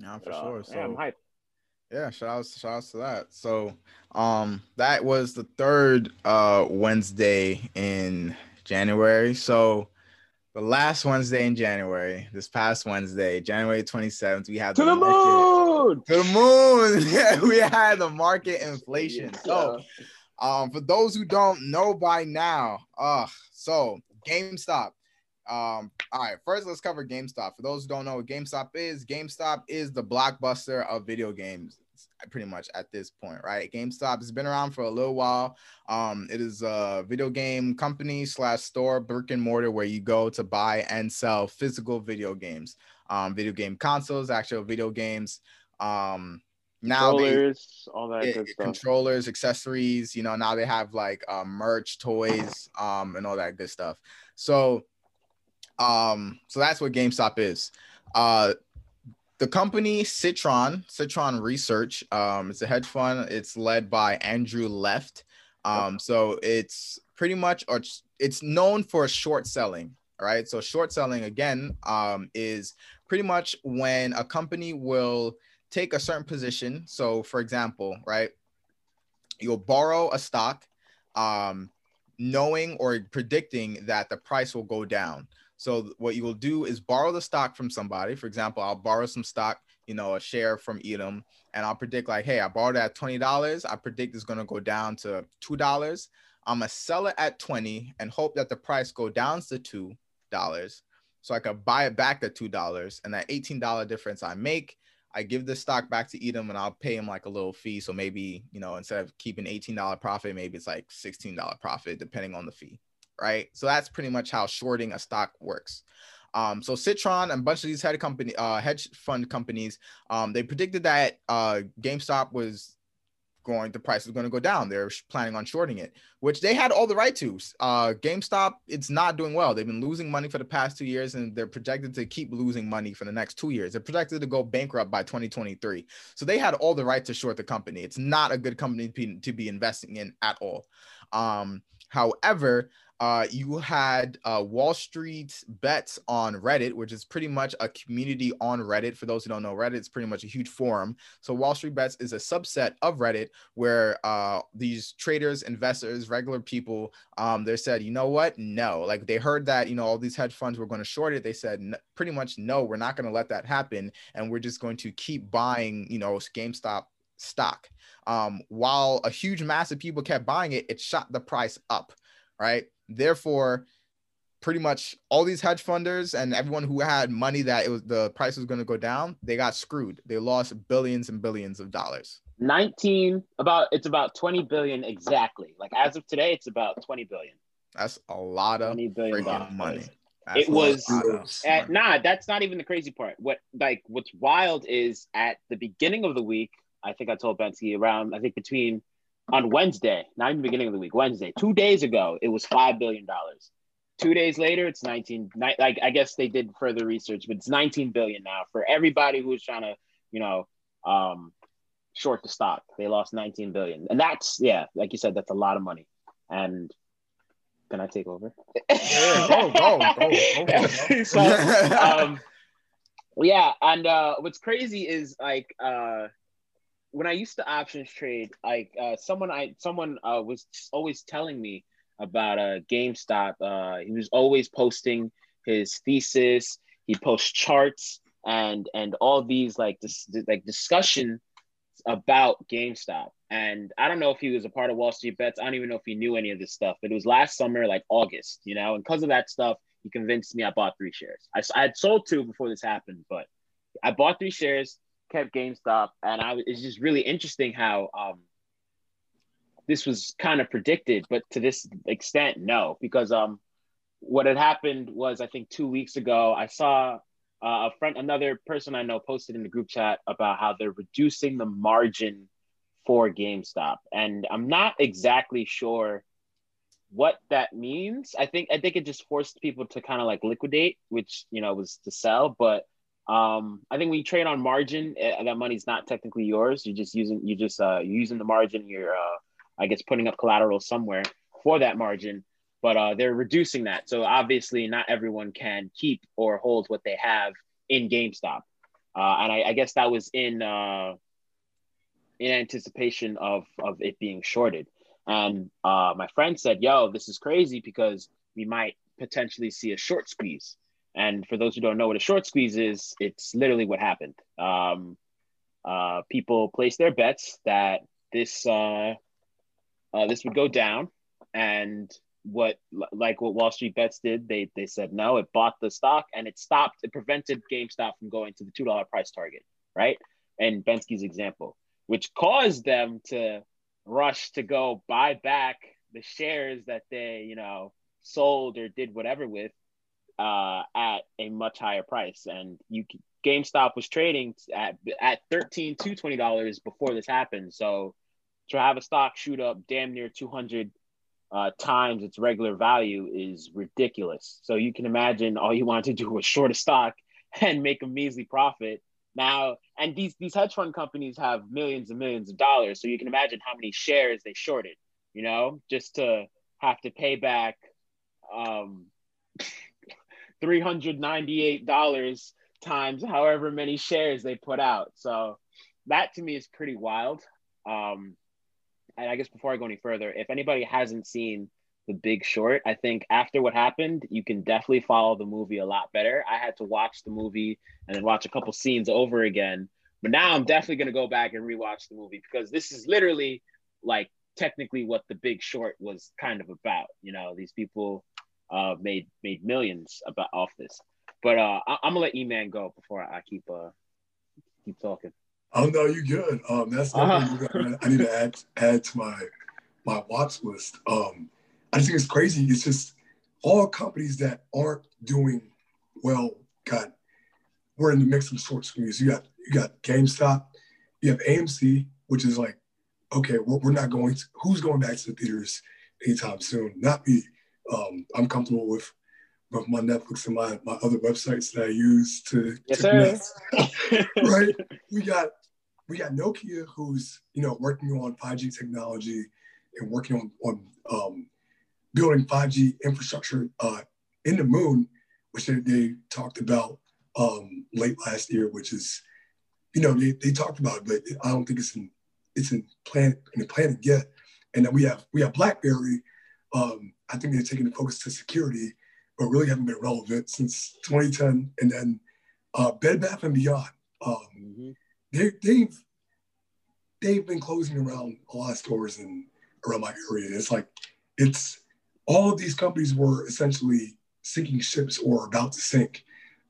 Yeah, for Uh, sure. yeah, I'm So hyped. yeah, shout outs, shout outs to that. So um that was the third uh Wednesday in January. So the last Wednesday in January, this past Wednesday, January 27th, we had To the market- moon. To the moon. We had the market inflation. So um, for those who don't know by now, uh, so GameStop. Um, all right, first let's cover GameStop. For those who don't know what GameStop is, GameStop is the blockbuster of video games, pretty much at this point, right? GameStop has been around for a little while. Um, it is a video game company slash store, brick and mortar, where you go to buy and sell physical video games, um, video game consoles, actual video games. Um, now they Controllers, all that yeah, good stuff. controllers, accessories. You know, now they have like uh, merch, toys, um, and all that good stuff. So, um, so that's what GameStop is. Uh, the company Citron, Citron Research, um, it's a hedge fund. It's led by Andrew Left. Um, so it's pretty much, or it's, known for short selling. All right. So short selling again um, is pretty much when a company will take a certain position. So, for example, right, you'll borrow a stock, um, knowing or predicting that the price will go down. So, what you will do is borrow the stock from somebody. For example, I'll borrow some stock, you know, a share from Edom, and I'll predict like, hey, I borrowed at twenty dollars. I predict it's gonna go down to two dollars. I'm gonna sell it at twenty and hope that the price go down to two dollars, so I could buy it back at two dollars, and that eighteen dollar difference I make. I give the stock back to Edom and I'll pay him like a little fee. So maybe, you know, instead of keeping $18 profit, maybe it's like $16 profit, depending on the fee. Right. So that's pretty much how shorting a stock works. Um, so Citron and a bunch of these hedge company, uh, hedge fund companies, um, they predicted that uh, GameStop was going, the price was going to go down. They're planning on shorting it, which they had all the right to. Uh, GameStop, it's not doing well. They've been losing money for the past two years, and they're projected to keep losing money for the next two years. They're projected to go bankrupt by 2023. So they had all the right to short the company. It's not a good company to be, to be investing in at all. Um, however, uh, you had uh, Wall Street bets on Reddit, which is pretty much a community on Reddit. For those who don't know, Reddit is pretty much a huge forum. So Wall Street bets is a subset of Reddit where uh, these traders, investors, regular people, um, they said, you know what? No, like they heard that you know all these hedge funds were going to short it. They said "N- pretty much no, we're not going to let that happen, and we're just going to keep buying, you know, GameStop stock. Um, while a huge mass of people kept buying it, it shot the price up, right? Therefore, pretty much all these hedge funders and everyone who had money that it was the price was going to go down, they got screwed. They lost billions and billions of dollars. 19 about it's about 20 billion exactly. Like as of today, it's about 20 billion. That's a lot of 20 billion freaking dollars. money. It That's a was- lot of Uh, money. nah, that's not even the crazy part. What like what's wild is at the beginning of the week, I think I told Bensky around I think between on Wednesday, not even beginning of the week, Wednesday, two days ago, it was five billion dollars. Two days later, it's 19. ni- Like I guess they did further research, but it's 19 billion now for everybody who was trying to, you know, um, short the stock. They lost 19 billion, and that's yeah, like you said, that's a lot of money. And can I take over? Yeah, go, go, go, go. so, um, yeah, and uh, what's crazy is like uh, when I used to options trade, like uh, someone I someone uh, was always telling me about uh, GameStop. Uh, he was always posting his thesis. He posts charts and and all these like this like discussion about GameStop. And I don't know if he was a part of Wall Street Bets. I don't even know if he knew any of this stuff. But it was last summer, like August, you know. And because of that stuff, he convinced me I bought three shares. I, I had sold two before this happened, but I bought three shares, kept GameStop, and I it's just really interesting how um, this was kind of predicted, but to this extent, no, because um, what had happened was I think two weeks ago I saw uh, a friend, another person I know, posted in the group chat about how they're reducing the margin for GameStop, and I'm not exactly sure what that means. I think I think it just forced people to kind of like liquidate, which you know was to sell. But um, I think when you trade on margin, uh, that money's not technically yours. You're just using you just uh, you're using the margin. You're uh, I guess putting up collateral somewhere for that margin. but uh, they're reducing that. So obviously, not everyone can keep or hold what they have in GameStop, uh, and I, I, guess that was in uh, in anticipation of of it being shorted. And uh, my friend said, "Yo, this is crazy because we might potentially see a short squeeze." And for those who don't know what a short squeeze is, it's literally what happened. Um, uh, people placed their bets that this uh, uh, this would go down, and what like what Wall Street Bets did, they they said no, it bought the stock and it stopped, it prevented GameStop from going to the two dollar price target, right? And Bensky's example, which caused them to rush to go buy back the shares that they you know sold or did whatever with uh, at a much higher price, and you GameStop was trading at at thirteen to twenty dollars before this happened. So to have a stock shoot up damn near two hundred uh, times its regular value is ridiculous. So you can imagine all you wanted to do was short a stock and make a measly profit. Now, and these these hedge fund companies have millions and millions of dollars, so you can imagine how many shares they shorted. You know, just to have to pay back um, three hundred ninety eight dollars times however many shares they put out. So that to me is pretty wild. Um, and I guess before I go any further, if anybody hasn't seen The Big Short, I think after what happened, you can definitely follow the movie a lot better. I had to watch the movie and then watch a couple scenes over again. But now I'm definitely going to go back and rewatch the movie because this is literally like technically what The Big Short was kind of about. You know, these people uh, made made millions about off this. But uh, I, am gonna let E Man go before I keep uh keep talking. Oh no, you good. Um, that's uh-huh. I need to add add to my my watch list. Um, I just think it's crazy. It's just all companies that aren't doing well got we're in the mix of short squeeze. You got you got GameStop, you have AMC, which is like, okay, we're, we're not going to who's going back to the theaters anytime soon? Not me. Um, I'm comfortable with with my Netflix and my, my other websites that I use to, yes, to right. We got we got Nokia who's you know working on 5G technology and working on on um, building 5G infrastructure uh, in the moon, which they, they talked about um, late last year, which is you know they, they talked about it, but I don't think it's in it's in plan in the planning yet. And then we have we have BlackBerry. Um, I think they're taking the focus to security but really haven't been relevant since 2010. And then uh, Bed Bath and Beyond, um, mm-hmm. they, they've they've been closing around a lot of stores in around my area. It's like it's all of these companies were essentially sinking ships or about to sink.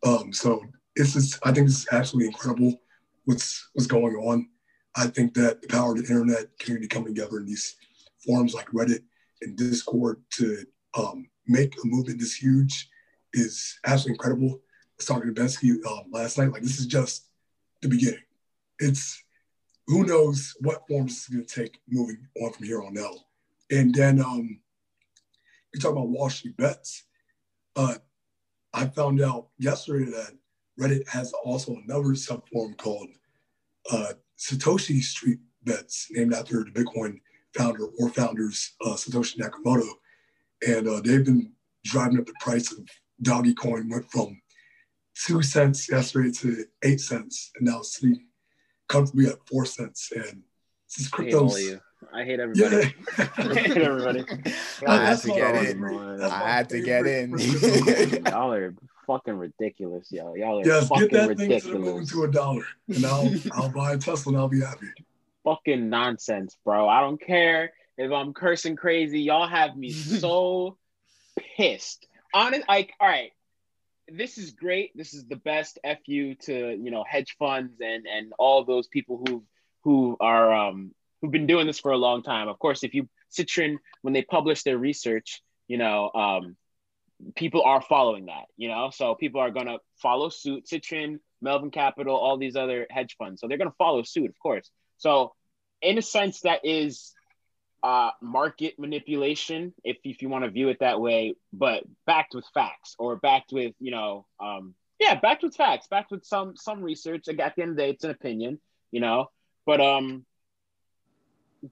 Um, so it's just, I think it's absolutely incredible what's what's going on. I think that the power of the internet community coming together in these forums like Reddit and Discord to um, make a movement this huge is absolutely incredible. I was talking to Bensky um, last night. Like this is just the beginning. It's who knows what forms it's going to take moving on from here on out. And then um, you talk about Wall Street bets. Uh, I found out yesterday that Reddit has also another subform called uh, Satoshi Street Bets, named after the Bitcoin founder or founders uh, Satoshi Nakamoto and uh, they've been driving up the price of doggy coin went from two cents yesterday to eight cents and now it's sitting comfortably at four cents and this is crypto I hate everybody. Yeah. I hate everybody. I had to get in. I had to get in. Y'all are fucking ridiculous, y'all. Y'all are yes, fucking get that ridiculous. thing to, to a dollar, and I'll I'll buy a Tesla and I'll be happy. Fucking nonsense, bro. I don't care if I'm cursing crazy, y'all have me so pissed. Honest, like, all right, this is great. This is the best fu to you know hedge funds and and all those people who who are um who've been doing this for a long time. Of course, if you Citron when they publish their research, you know, um, people are following that. You know, so people are gonna follow suit. Citron, Melvin Capital, all these other hedge funds, so they're gonna follow suit, of course. So, in a sense, that is uh, market manipulation, if, if you want to view it that way, but backed with facts or backed with, you know, um, yeah, backed with facts, backed with some some research. Like at the end of the day, it's an opinion, you know. But um,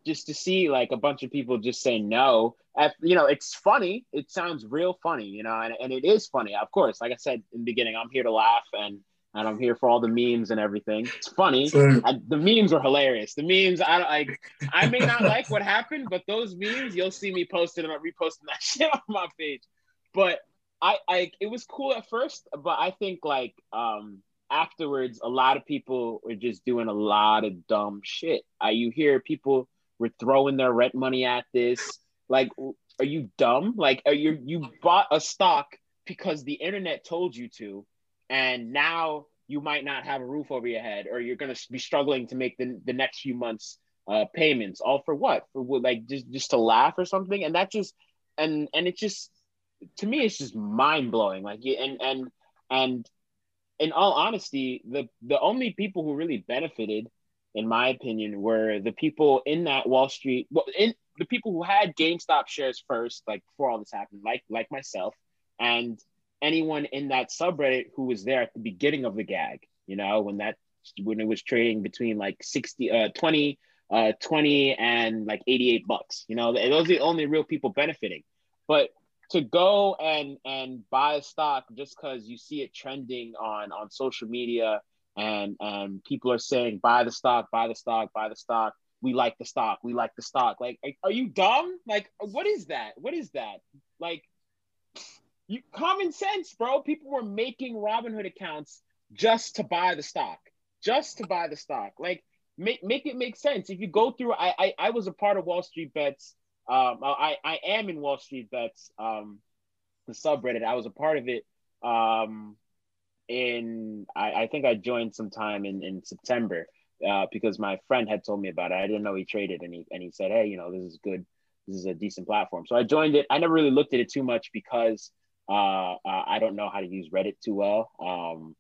just to see like a bunch of people just say no. You know, it's funny. It sounds real funny, you know, and, and it is funny. Of course, like I said in the beginning, I'm here to laugh and and I'm here for all the memes and everything. It's funny. I, the memes are hilarious. The memes, I like. I may not like what happened, but those memes, you'll see me posting them, reposting that shit on my page. But I, I, it was cool at first, but I think like um afterwards, a lot of people were just doing a lot of dumb shit. Uh, you hear people were throwing their rent money at this. Like, are you dumb? Like, are you you bought a stock because the internet told you to, and now you might not have a roof over your head, or you're gonna be struggling to make the the next few months uh, payments. All for what? For what like just just to laugh or something? And that just and and it just to me it's just mind blowing. Like and and and in all honesty, the the only people who really benefited, in my opinion, were the people in that Wall Street. Well, in the people who had GameStop shares first, like before all this happened, like like myself, and anyone in that subreddit who was there at the beginning of the gag. You know, when that when it was trading between like 60 uh 20 uh 20 and like 88 bucks you know those are the only real people benefiting. But to go and and buy a stock just because you see it trending on on social media and and people are saying buy the stock buy the stock buy the stock. We like the stock we like the stock. Like are you dumb? Like what is that? What is that? Like you common sense bro people were making robinhood accounts just to buy the stock just to buy the stock like make, make it make sense if you go through I, I i was a part of wall street bets um, I, I am in Wall Street Bets, um, the subreddit. I was a part of it. Um, in I, I think I joined sometime in, in September uh, because my friend had told me about it. I didn't know he traded, and he and he said, "Hey, you know, this is good. This is a decent platform." So I joined it. I never really looked at it too much because uh, uh, I don't know how to use Reddit too well. Um,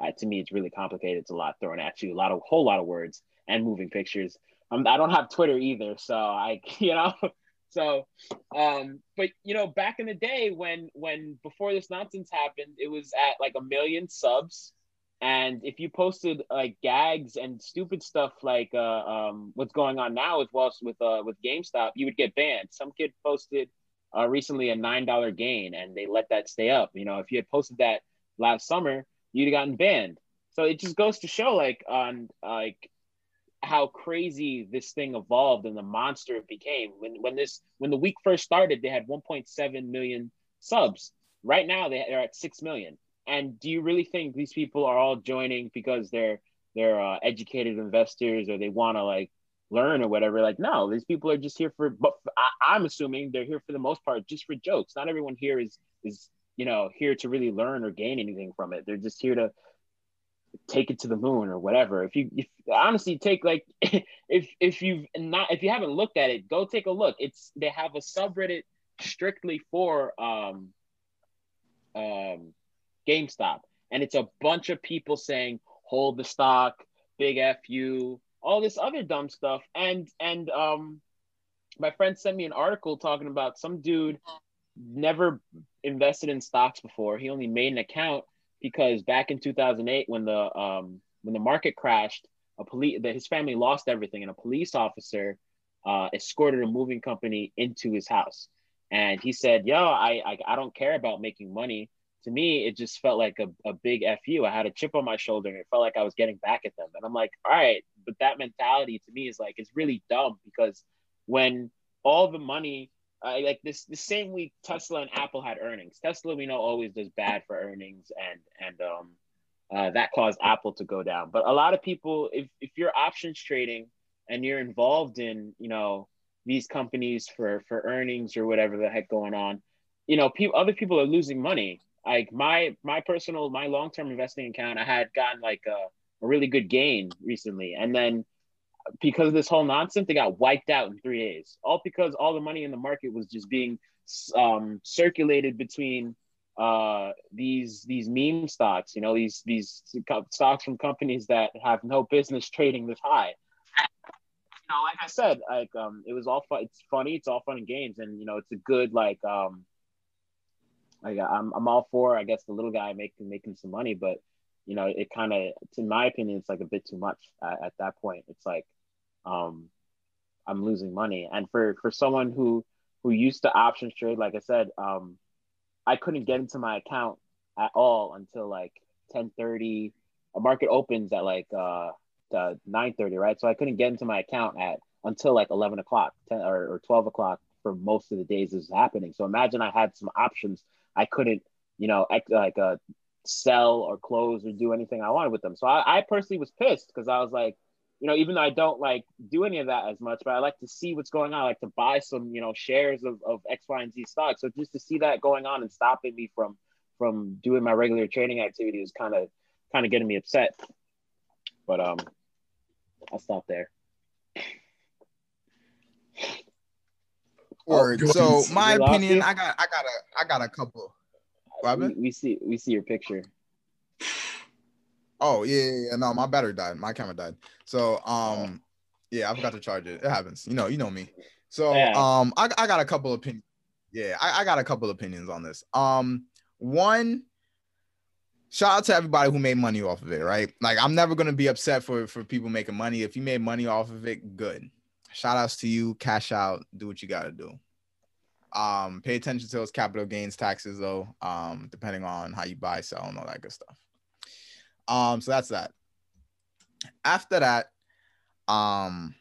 uh, to me, it's really complicated. It's a lot thrown at you, a lot of whole lot of words and moving pictures. Um, I don't have Twitter either, so I, you know, so, um, but you know, back in the day when when before this nonsense happened, it was at like a million subs, and if you posted like gags and stupid stuff like uh, um, what's going on now with with uh, with GameStop, you would get banned. Some kid posted uh, recently a nine dollar gain, and they let that stay up. You know, if you had posted that last summer, you'd have gotten banned. So it just goes to show, like on like how crazy this thing evolved and the monster it became. When when this when the week first started, they had 1.7 million subs. Right now, they, they're at six million. And do you really think these people are all joining because they're they're uh, educated investors or they want to like learn or whatever? Like, no, these people are just here for. But I, I'm assuming they're here for the most part just for jokes. Not everyone here is is you know here to really learn or gain anything from it. They're just here to take it to the moon or whatever. If you if, honestly take like if if you've not if you haven't looked at it, go take a look. It's they have a subreddit strictly for um um GameStop, and it's a bunch of people saying hold the stock, big F you, all this other dumb stuff. And and um my friend sent me an article talking about some dude never invested in stocks before. He only made an account because back in 2008 when the um, when the market crashed a police that his family lost everything and a police officer uh, escorted a moving company into his house and he said yo I, I i don't care about making money to me it just felt like a, a big fu i had a chip on my shoulder and it felt like i was getting back at them and i'm like all right but that mentality to me is like it's really dumb because when all the money uh, like this the same week Tesla and Apple had earnings. Tesla we know always does bad for earnings and and um uh, that caused Apple to go down. But a lot of people if if you're options trading and you're involved in, you know, these companies for for earnings or whatever the heck going on, you know, people other people are losing money. Like my my personal my long-term investing account, I had gotten like a, a really good gain recently. And then because of this whole nonsense, they got wiped out in three days. All because all the money in the market was just being um, circulated between uh, these these meme stocks. You know, these these stocks from companies that have no business trading this high. You know, like I said, like um, it was all fun. It's funny. It's all fun and games, and you know, it's a good like um, like I'm I'm all for I guess the little guy making making some money, but you know, it kind of, in my opinion, it's like a bit too much at, at that point. It's like, um, I'm losing money. And for for someone who who used to options trade, like I said, um, I couldn't get into my account at all until like 10:30. A market opens at like uh, 9:30, right? So I couldn't get into my account at until like 11 o'clock, 10 or, or 12 o'clock for most of the days this happening. So imagine I had some options I couldn't, you know, like uh, sell or close or do anything I wanted with them. So I, I personally was pissed because I was like, you know, even though I don't like do any of that as much, but I like to see what's going on. I like to buy some, you know, shares of, of X, Y, and Z stocks. So just to see that going on and stopping me from from doing my regular trading activity was kind of kind of getting me upset. But um, I'll stop there. Word. So my opinion, I got I got a I got a couple. We, we, see we see your picture. Oh yeah, yeah, yeah, no, my battery died. My camera died. So um yeah, I forgot to charge it. It happens. You know, you know me. So yeah. um I, I got a couple of opinions. Yeah, I, I got a couple opinions on this. Um one shout out to everybody who made money off of it, right? Like I'm never gonna be upset for for people making money. If you made money off of it, good shout outs to you. Cash out. Do what you got to do. Um, pay attention to those capital gains taxes though. Um, depending on how you buy, sell, and all that good stuff. Um, so that's that. After that, um,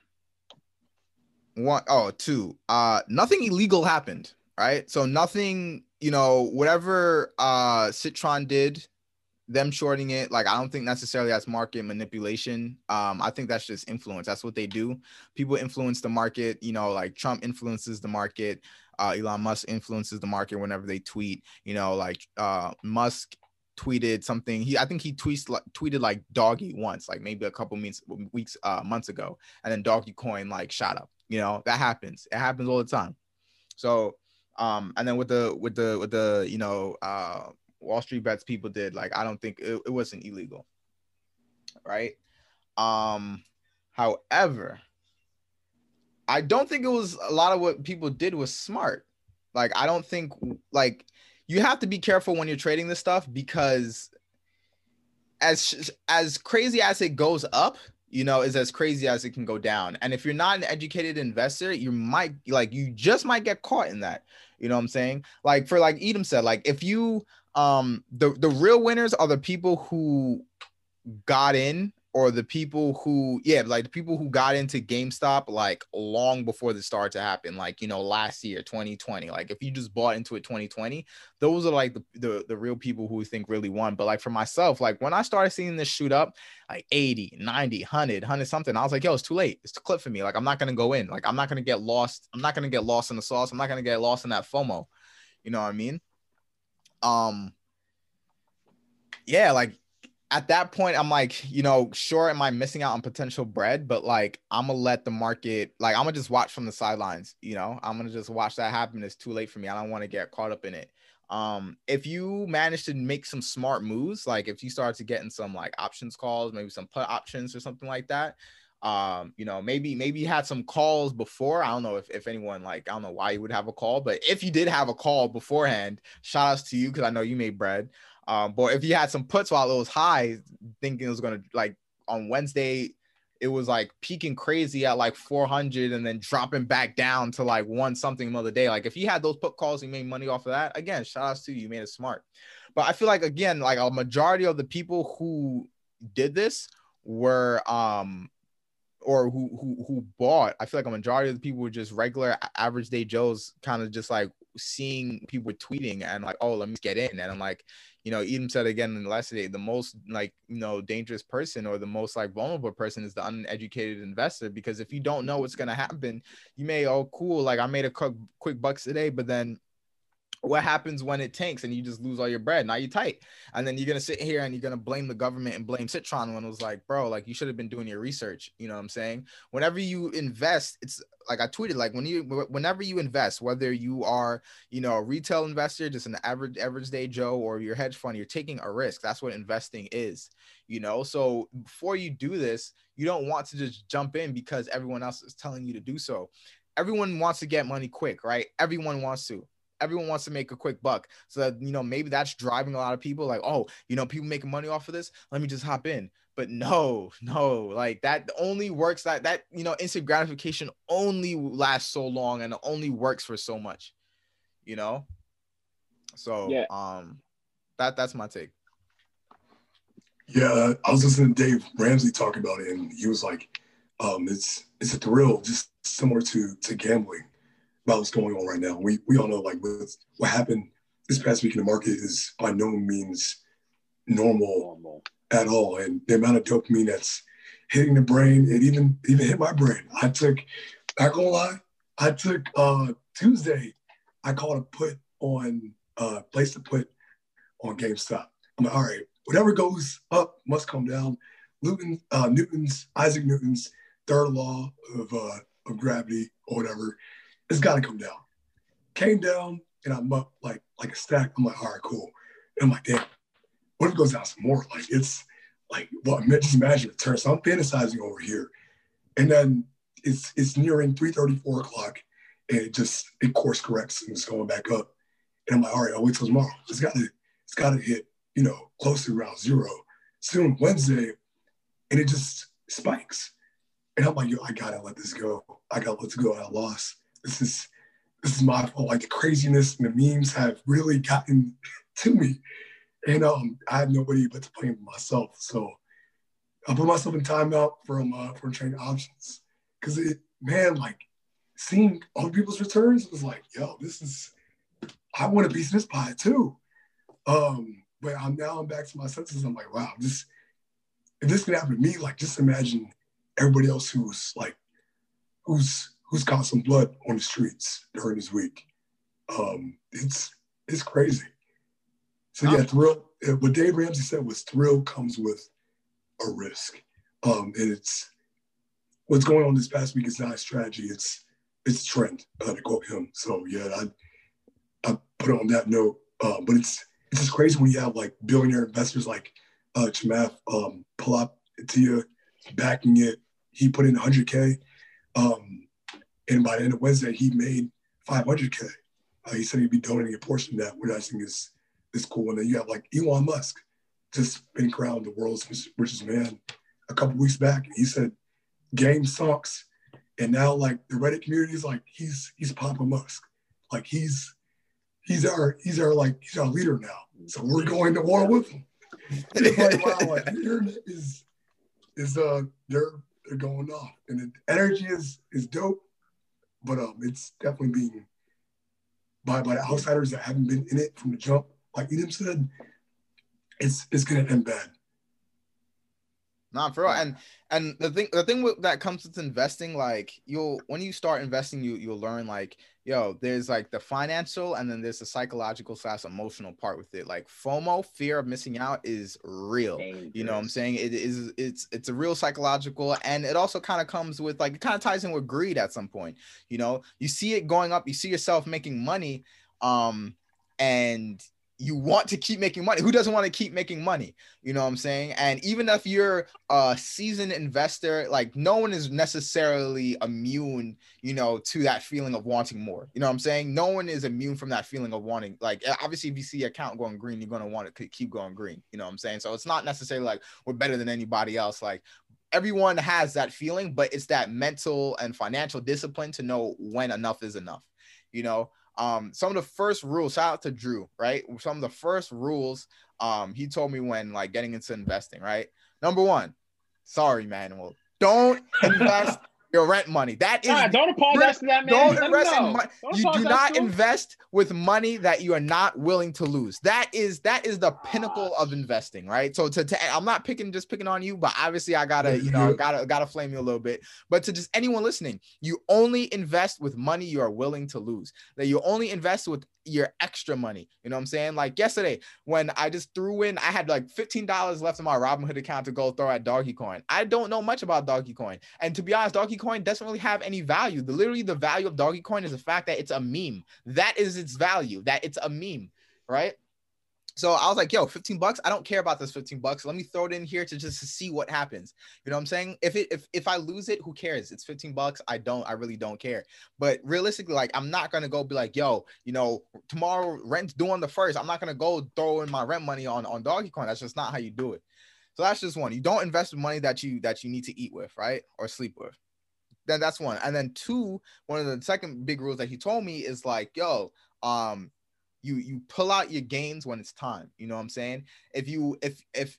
one oh two. Uh, nothing illegal happened, right? So nothing, you know, whatever uh Citron did them shorting it like i don't think necessarily that's market manipulation um i think that's just influence that's what they do people influence the market you know like trump influences the market uh elon musk influences the market whenever they tweet you know like uh musk tweeted something he i think he tweets like tweeted like doggy once like maybe a couple weeks weeks uh months ago and then doggy coin like shot up you know that happens it happens all the time so um and then with the with the with the you know uh Wall Street bets people did. Like I don't think it, it wasn't illegal. Right. Um, however, I don't think it was a lot of what people did was smart. Like I don't think like you have to be careful when you're trading this stuff because as as crazy as it goes up, you know, is as crazy as it can go down. And if you're not an educated investor, you might like you just might get caught in that. You know what I'm saying? Like for like Edom said, like if you um the the real winners are the people who got in or the people who yeah like the people who got into GameStop like long before the start to happen like you know last year 2020 like if you just bought into it 2020 those are like the, the the real people who think really won. But like for myself like when I started seeing this shoot up like 80 90 100 100 something I was like yo it's too late. It's too clip for me. Like I'm not to go in. Like I'm not to get lost. I'm not to get lost in the sauce. I'm not to get lost in that FOMO. You know what I mean? Um yeah like at that point i'm like you know sure am i missing out on potential bread? But like i'm gonna let the market like i'm gonna just watch from the sidelines you know? I'm gonna just watch that happen. It's too late for me. I don't want to get caught up in it. Um if you manage to make some smart moves like if you start to get in some like options calls maybe some put options or something like that um you know maybe maybe you had some calls before. I don't know if, if anyone like i don't know why you would have a call but if you did have a call beforehand shout outs to you because i know you made bread um but if you had some puts while it was high thinking it was gonna like on wednesday it was like peaking crazy at like 400 and then dropping back down to like one something another day. Like if you had those put calls and made money off of that again shout outs to you. You made it smart. But i feel like again like a majority of the people who did this were um or who who who bought, I feel like a majority of the people were just regular average day Joes, kind of just like seeing people tweeting and like, oh, let me get in. And I'm like, you know, Edom said again in the last day, the most like you know dangerous person or the most like vulnerable person is the uneducated investor because if you don't know what's gonna happen, you may oh cool like I made a quick quick bucks today, but then what happens when it tanks and you just lose all your bread? Now you tight. And then you're gonna sit here and you're gonna blame the government and blame Citron when it was like, bro, like you should have been doing your research. You know what I'm saying? Whenever you invest, it's like I tweeted, like when you whenever you invest, whether you are, you know, a retail investor, just an average average day Joe, or your hedge fund, you're taking a risk. That's what investing is, you know. So before you do this, you don't want to just jump in because everyone else is telling you to do so. Everyone wants to get money quick, right? Everyone wants to everyone wants to make a quick buck. So that, you know, maybe that's driving a lot of people like, oh, you know, people making money off of this. Let me just hop in. But no, no, like that only works that that you know, instant gratification only lasts so long and only works for so much, you know. So yeah. um that that's my take. Yeah, I was listening to Dave Ramsey talk about it, and he was like, um, "It's it's a thrill, just similar to to gambling about what's going on right now. We we all know like with what happened this past week in the market is by no means normal, normal. at all, and the amount of dopamine that's hitting the brain, it even even hit my brain. I took, not gonna lie, I took uh Tuesday, I called a put on uh place to put on GameStop. I'm like, all right, whatever goes up must come down. Newton, uh, Newton's, Isaac Newton's third law of, uh, of gravity or whatever, it's got to come down. Came down and I'm up like like a stack. I'm like, all right, cool. And I'm like, damn, what if it goes down some more? Like it's like, well, just imagine it turns. So I'm fantasizing over here. And then it's it's nearing 3:30, 4 o'clock, and it just it course corrects and it's going back up. And I'm like, all right, I'll wait till tomorrow. It's got to it's got to hit you know, close to around zero. Soon Wednesday, and it just spikes. And I'm like, yo, I gotta let this go. I gotta let this go. I lost. This is this is my fault. Like the craziness and the memes have really gotten to me. And um, I had nobody but to blame myself. So I put myself in timeout from uh, from trading options. Cause it, man, like seeing other people's returns was like, yo, this is I want a piece of this pie too. Um, but I'm now I'm back to my senses. I'm like, wow, this if this can happen to me, like just imagine everybody else who's like who's who's caught some blood on the streets during this week. Um, it's it's crazy. So yeah, thrill. What Dave Ramsey said was thrill comes with a risk, um, and it's what's going on this past week is not a strategy. It's it's a trend uh, to quote him. So yeah, I I put it on that note. Uh, but it's it's just crazy when you have like billionaire investors like uh, Chamath um, Palihapitiya backing it. He put in 100K. Um, and by the end of Wednesday, he made 500K. Uh, he said he'd be donating a portion of that, which I think is, is cool. And then you have like Elon Musk just been crowned the world's richest man a couple weeks back. He said, Gamestonk. And now like the Reddit community is like, he's, he's Papa Musk. Like he's, he's our he's our like he's our leader now. So we're going to war with him. like, wow, like is is uh they're they're going off, and the energy is is dope, but um it's definitely being by by the outsiders that haven't been in it from the jump. Like Edom said, it's it's gonna end bad. Not for real. And and the thing the thing that comes with investing, like you'll when you start investing, you you'll learn like yo, there's like the financial and then there's the psychological slash emotional part with it. Like FOMO, fear of missing out, is real. Dangerous. You know what I'm saying? It is it's it's a real psychological and it also kind of comes with like it kind of ties in with greed at some point. You know, you see it going up, you see yourself making money, um, and you want to keep making money. Who doesn't want to keep making money? You know what I'm saying? And even if you're a seasoned investor, like no one is necessarily immune, you know, to that feeling of wanting more. You know what I'm saying? No one is immune from that feeling of wanting, like, eh, obviously, if you see your account going green, you're to want to keep going green. You know what I'm saying? So it's not necessarily like we're better than anybody else. Like, everyone has that feeling, but it's that mental and financial discipline to know when enough is enough. You know, um, some of the first rules, shout out to Drew, right? Some of the first rules um, he told me when like getting into investing, right? Number one, sorry, Manuel, don't invest your rent money. That is nah, don't apologize to that man. Don't invest in money. You do not invest with money that you are not willing to lose. That is that is the pinnacle of investing, right? So to, to I'm not picking just picking on you, but obviously I gotta you know gotta gotta flame you a little bit. But to just anyone listening, you only invest with money you are willing to lose. That you only invest with your extra money. You know what I'm saying? Like yesterday, when I just threw in, I had like $15 left in my Robinhood account to go throw at Doggy Coin. I don't know much about Doggy Coin. And to be honest, Doggy Coin doesn't really have any value. The literally the value of Doggy Coin is the fact that it's a meme. That is its value, that it's a meme, right? So I was like, yo, 15 bucks. I don't care about this 15 bucks. Let me throw it in here to just to see what happens. You know what I'm saying? If it if if I lose it, who cares? It's 15 bucks. I don't, I really don't care. But realistically, like I'm not gonna go be like, yo, you know, tomorrow rent's due on the first. I'm not gonna go throw in my rent money on on Doggy Coin. That's just not how you do it. So that's just one. You don't invest money that you that you need to eat with, right? Or sleep with. Then that's one. And then two, one of the second big rules that he told me is like, yo, um, you you pull out your gains when it's time you know what i'm saying if you if if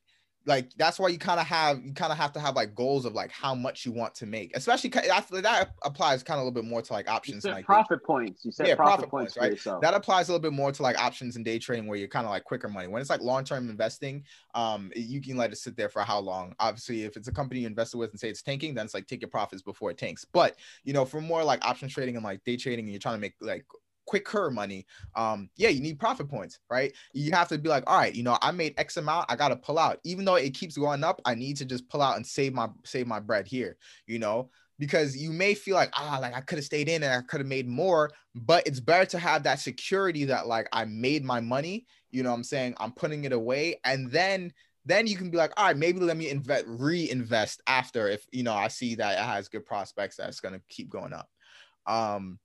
like that's why you kind of have you kind of have to have like goals of like how much you want to make especially that applies kind of a little bit more to like options you like profit points you said yeah, profit, profit points, points right? that applies a little bit more to like options and day trading where you're kind of like quicker money. When it's like long-term investing um you can let it sit there for how long. Obviously if it's a company you invested with and say it's tanking then it's like take your profits before it tanks. But you know for more like options trading and like day trading and you're trying to make like quicker money, um, yeah, you need profit points, right? You have to be like, all right, you know, I made X amount, I gotta pull out. Even though it keeps going up, I need to just pull out and save my save my bread here, you know, because you may feel like, ah, like I could have stayed in and I could have made more, but it's better to have that security that like I made my money, you know I'm saying? I'm putting it away, and then then you can be like, all right, maybe let me invest reinvest after if you know I see that it has good prospects that's gonna keep going up. Um,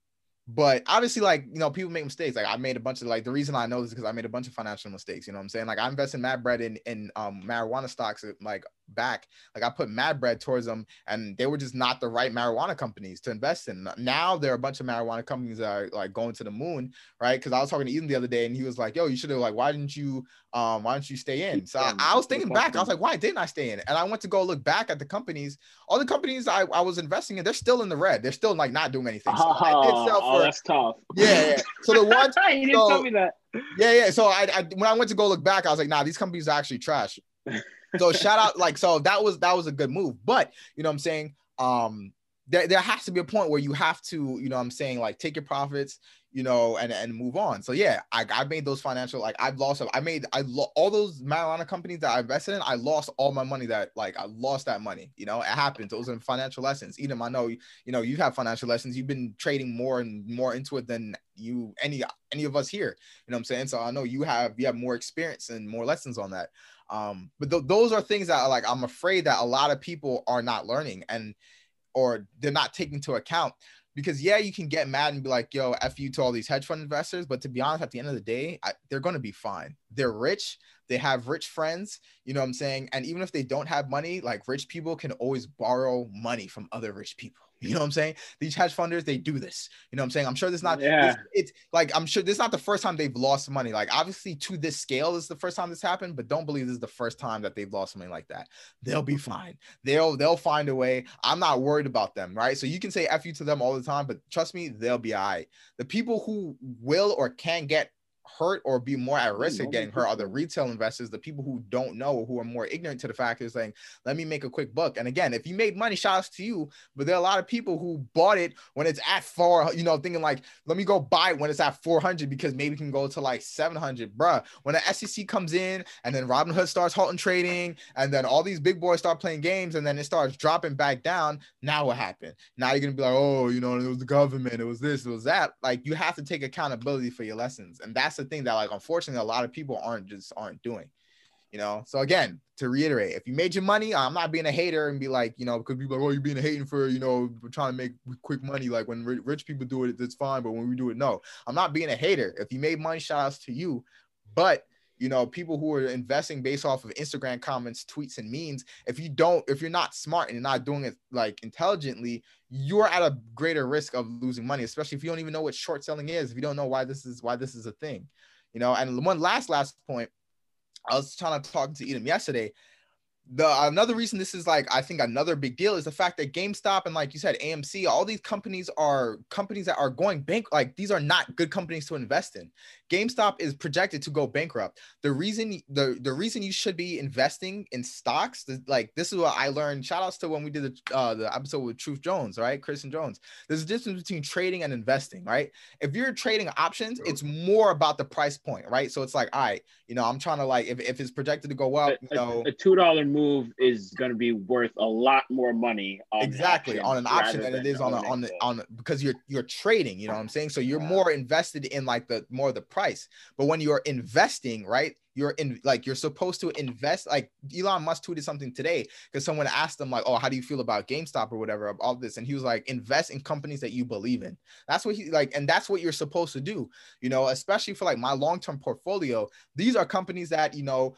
but obviously like you know people make mistakes like i made a bunch of like the reason i know this is because i made a bunch of financial mistakes you know what i'm saying? Like i invested mad bread in in um marijuana stocks like back. Like i put mad bread towards them and they were just not the right marijuana companies to invest in. Now there are a bunch of marijuana companies that are like going to the moon right? Because i was talking to Ethan the other day and he was like yo you should have like why didn't you um why don't you stay in? So I, I was thinking back. I was like why didn't i stay in? And i went to go look back at the companies. All the companies I, I was investing in they're still in the red. They're still like not doing anything. So oh, oh that's tough. Yeah, yeah. so the one you didn't so, tell me that. Yeah yeah. So I, I when i went to go look back i was like nah these companies are actually trash so shout out, like, so that was that was a good move. But you know what I'm saying? Um, there, there has to be a point where you have to, you know I'm saying, like take your profits, you know, and and move on. So yeah, I I made those financial like I've lost I made I lo- all those marijuana companies that I invested in, I lost all my money that like I lost that money. You know, it happens. Those are financial lessons. Even I know you know you have financial lessons. You've been trading more and more into it than you any any of us here. You know what I'm saying? So I know you have you have more experience and more lessons on that. Um, but th- those are things that are like I'm afraid that a lot of people are not learning and or they're not taking into account because yeah, you can get mad and be like, "Yo, f you to all these hedge fund investors," but to be honest, at the end of the day, I, they're going to be fine. They're rich. They have rich friends. You know what I'm saying? And even if they don't have money, like rich people can always borrow money from other rich people. You know what I'm saying? These hedge funders, they do this. You know what I'm saying? I'm sure this not yeah. This, it's like I'm sure this is not the first time they've lost money. Like obviously to this scale this is the first time this happened, but don't believe this is the first time that they've lost money like that. They'll be fine. They'll they'll find a way. I'm not worried about them, right? So you can say F you to them all the time, but trust me, they'll be all right. The people who will or can get hurt or be more at risk of getting hurt are the retail investors, the people who don't know or who are more ignorant to the fact is saying, let me make a quick buck. And again, if you made money, shout outs to you. But there are a lot of people who bought it when it's at four, you know, thinking like, let me go buy it when it's at 400 because maybe can go to like 700. Bruh, when the SEC comes in and then Robinhood starts halting trading and then all these big boys start playing games and then it starts dropping back down, now what happened? Now you're going to be like, oh, you know, it was the government, it was this, it was that. Like you have to take accountability for your lessons. And that's the thing that like unfortunately a lot of people aren't just aren't doing you know? So again to reiterate if you made your money i'm not being a hater and be like you know because people like oh you're being a hating for you know trying to make quick money. Like when rich people do it it's fine but when we do it no. I'm not being a hater. If you made money shout outs to you but you know people who are investing based off of instagram comments tweets and memes if you don't if you're not smart and you're not doing it like intelligently you're at a greater risk of losing money especially if you don't even know what short selling is if you don't know why this is why this is a thing you know, and one last last point, I was trying to talk to Edom yesterday the another reason this is like I think another big deal is the fact that GameStop and like you said AMC all these companies are companies that are going bank like these are not good companies to invest in. GameStop is projected to go bankrupt. The reason the the reason you should be investing in stocks like this is what I learned shout outs to when we did the uh the episode with Truth Jones, right? Kristen Jones. There's a difference between trading and investing, right? If you're trading options, it's more about the price point, right? So it's like, all right, you know, I'm trying to like if, if it's projected to go up, you know, a, a two dollar move is going to be worth a lot more money exactly on an option than it is on a, on the, on because you're you're trading you know what i'm saying so you're more invested in like the more the price but when you're investing right you're in like you're supposed to invest. Like Elon Musk tweeted something today because someone asked him like, "Oh, how do you feel about GameStop or whatever all this?" And he was like, "Invest in companies that you believe in." That's what he like, and that's what you're supposed to do. You know, especially for like my long term portfolio. These are companies that you know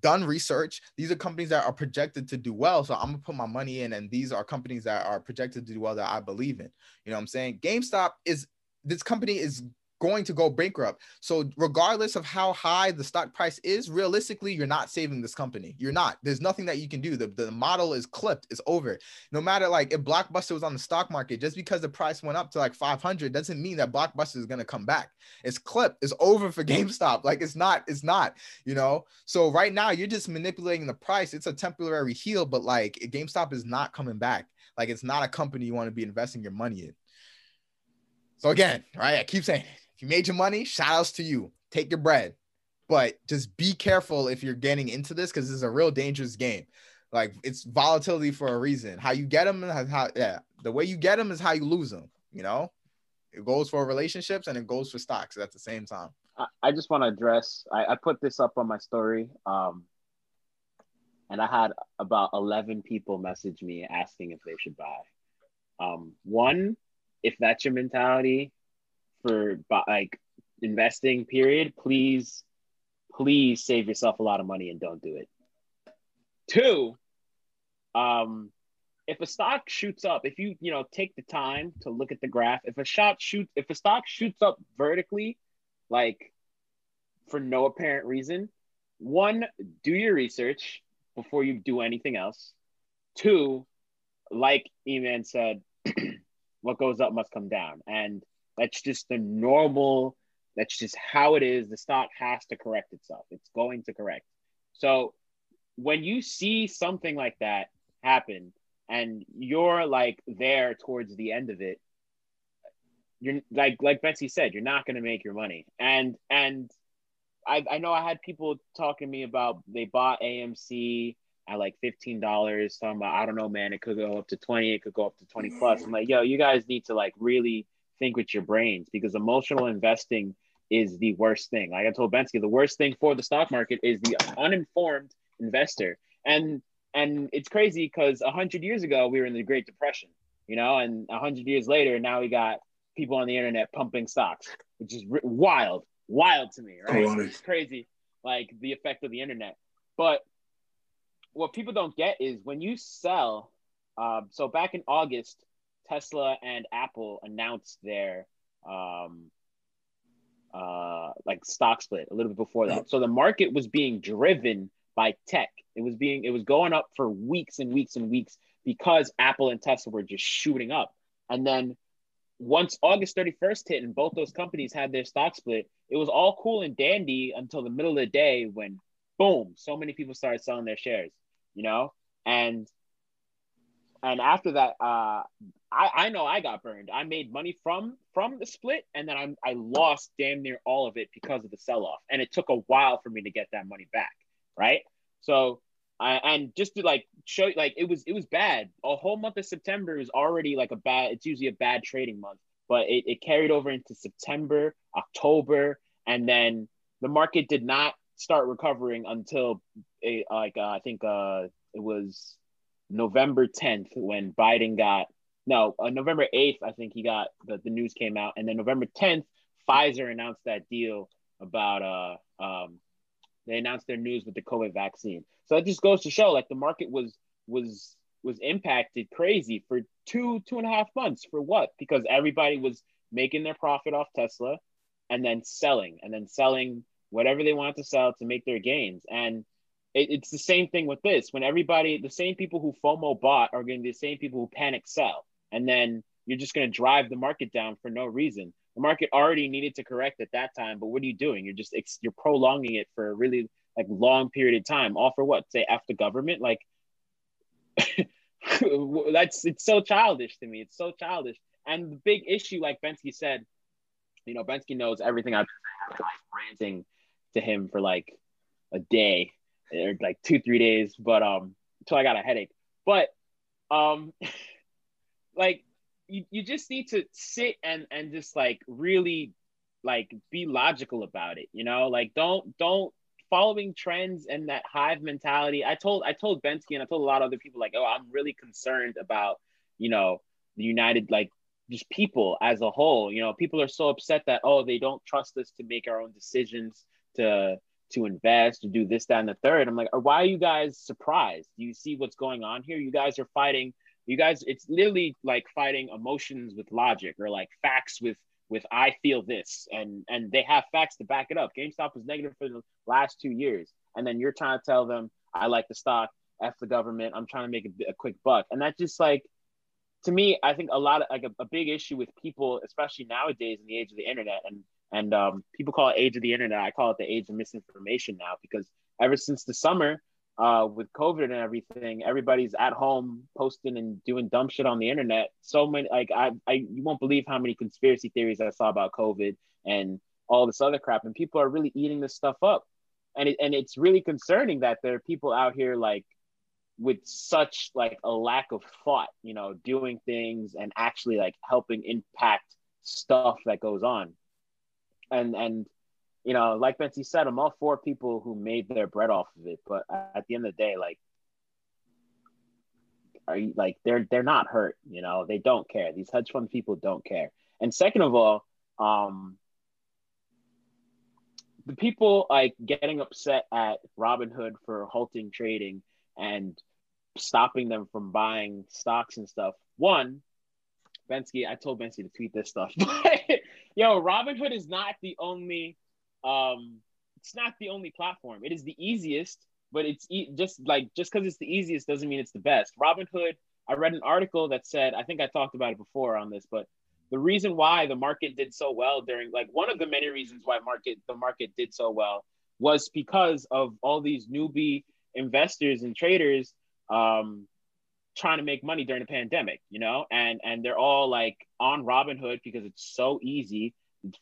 done research. These are companies that are projected to do well. So I'm gonna put my money in, and these are companies that are projected to do well that I believe in. You know what I'm saying? GameStop is this company is going to go bankrupt. So regardless of how high the stock price is, realistically, you're not saving this company. You're not. There's nothing that you can do. The, the model is clipped. It's over. No matter like if Blockbuster was on the stock market, just because the price went up to like 500 doesn't mean that Blockbuster is going to come back. It's clipped. It's over for GameStop. Like it's not, it's not, you know? So right now you're just manipulating the price. It's a temporary heel, but like GameStop is not coming back. Like it's not a company you want to be investing your money in. So again, right? I keep saying you made your money, shout outs to you. Take your bread. But just be careful if you're getting into this because this is a real dangerous game. Like it's volatility for a reason. How you get them how yeah, the way you get them is how you lose them. You know, it goes for relationships and it goes for stocks at the same time. I, I just want to address. I, I put this up on my story, um, and I had about eleven people message me asking if they should buy. Um, one, if that's your mentality, for like investing period, please, please save yourself a lot of money and don't do it. Two, um, if a stock shoots up, if you you know take the time to look at the graph, if a shot shoots, if a stock shoots up vertically, like for no apparent reason, one, do your research before you do anything else. Two, like Eman said, what goes up must come down. And that's just the normal, that's just how it is. The stock has to correct itself. It's going to correct. So when you see something like that happen and you're like there towards the end of it, you're like like Betsy said, you're not gonna make your money. And and I, I know I had people talking to me about they bought AMC at like fifteen dollars. Talking about I don't know, man, it could go up to twenty, it could go up to twenty plus. I'm like, yo, you guys need to like really think with your brains because emotional investing is the worst thing. Like I told Bensky, the worst thing for the stock market is the uninformed investor. And and it's crazy because a hundred years ago we were in the Great Depression, you know, and a hundred years later now we got people on the internet pumping stocks, which is wild, wild to me, right? It's crazy, like the effect of the internet. But what people don't get is when you sell. Uh, so back in August, Tesla and Apple announced their um, uh, like stock split a little bit before that. So the market was being driven by tech. It was being it was going up for weeks and weeks and weeks because Apple and Tesla were just shooting up. And then once August 31st hit and both those companies had their stock split, it was all cool and dandy until the middle of the day when boom, so many people started selling their shares, you know? And and after that, uh, I, I know I got burned. I made money from from the split, and then I I lost damn near all of it because of the sell off, and it took a while for me to get that money back. Right. So, I and just to like show like it was it was bad. A whole month of September is already like a bad. It's usually a bad trading month, but it, it carried over into September, October, and then the market did not start recovering until a, like uh, I think uh, it was November 10th when Biden got no uh, November 8th I think he got the, the news came out. And then November 10th Pfizer announced that deal about uh um they announced their news with the COVID vaccine. So it just goes to show like the market was was was impacted crazy for two two and a half months. For what? Because everybody was making their profit off Tesla and then selling and then selling whatever they wanted to sell to make their gains. And it, it's the same thing with this. When everybody, the same people who FOMO bought are going to be the same people who panic sell, and then you're just going to drive the market down for no reason. The market already needed to correct at that time, but what are you doing? You're just you're prolonging it for a really like long period of time. All for what? Say after government, like that's it's so childish to me. It's so childish. And the big issue, like Bensky said, you know, Bensky knows everything I've been ranting to him for like a day or like two three days, but um until I got a headache. But um like you, you just need to sit and and just like really like be logical about it you know like don't don't following trends and that hive mentality. I told I told Bensky and I told a lot of other people like, oh, I'm really concerned about you know the United like just people as a whole. You know, people are so upset that oh they don't trust us to make our own decisions to to invest to do this that and the third. I'm like, why are you guys surprised? Do you see what's going on here? You guys are fighting. You guys, it's literally like fighting emotions with logic or like facts with with I feel this, and and they have facts to back it up. GameStop was negative for the last two years, and then you're trying to tell them I like the stock, f the government. I'm trying to make a, a quick buck, and that's just like to me. I think a lot of like a, a big issue with people, especially nowadays in the age of the internet, and and um, people call it age of the internet. I call it the age of misinformation now because ever since the summer, uh, with COVID and everything, everybody's at home posting and doing dumb shit on the internet. So many, like I, I, you won't believe how many conspiracy theories I saw about COVID and all this other crap, and people are really eating this stuff up, and it, and it's really concerning that there are people out here like with such like a lack of thought, you know, doing things and actually like helping impact stuff that goes on, and and you know, like Betsy said, I'm all for people who made their bread off of it. But at the end of the day, like, are you like they're they're not hurt? You know, they don't care. These hedge fund people don't care. And second of all, um, the people like getting upset at Robinhood for halting trading and stopping them from buying stocks and stuff. One, Bensky, I told Bensky to tweet this stuff. yo, Robinhood is not the only um, it's not the only platform. It is the easiest, but it's e- just like just because it's the easiest doesn't mean it's the best. Robinhood. I read an article that said I think I talked about it before on this, but the reason why the market did so well during like one of the many reasons why market the market did so well was because of all these newbie investors and traders um, trying to make money during the pandemic, you know, and and they're all like on Robinhood because it's so easy.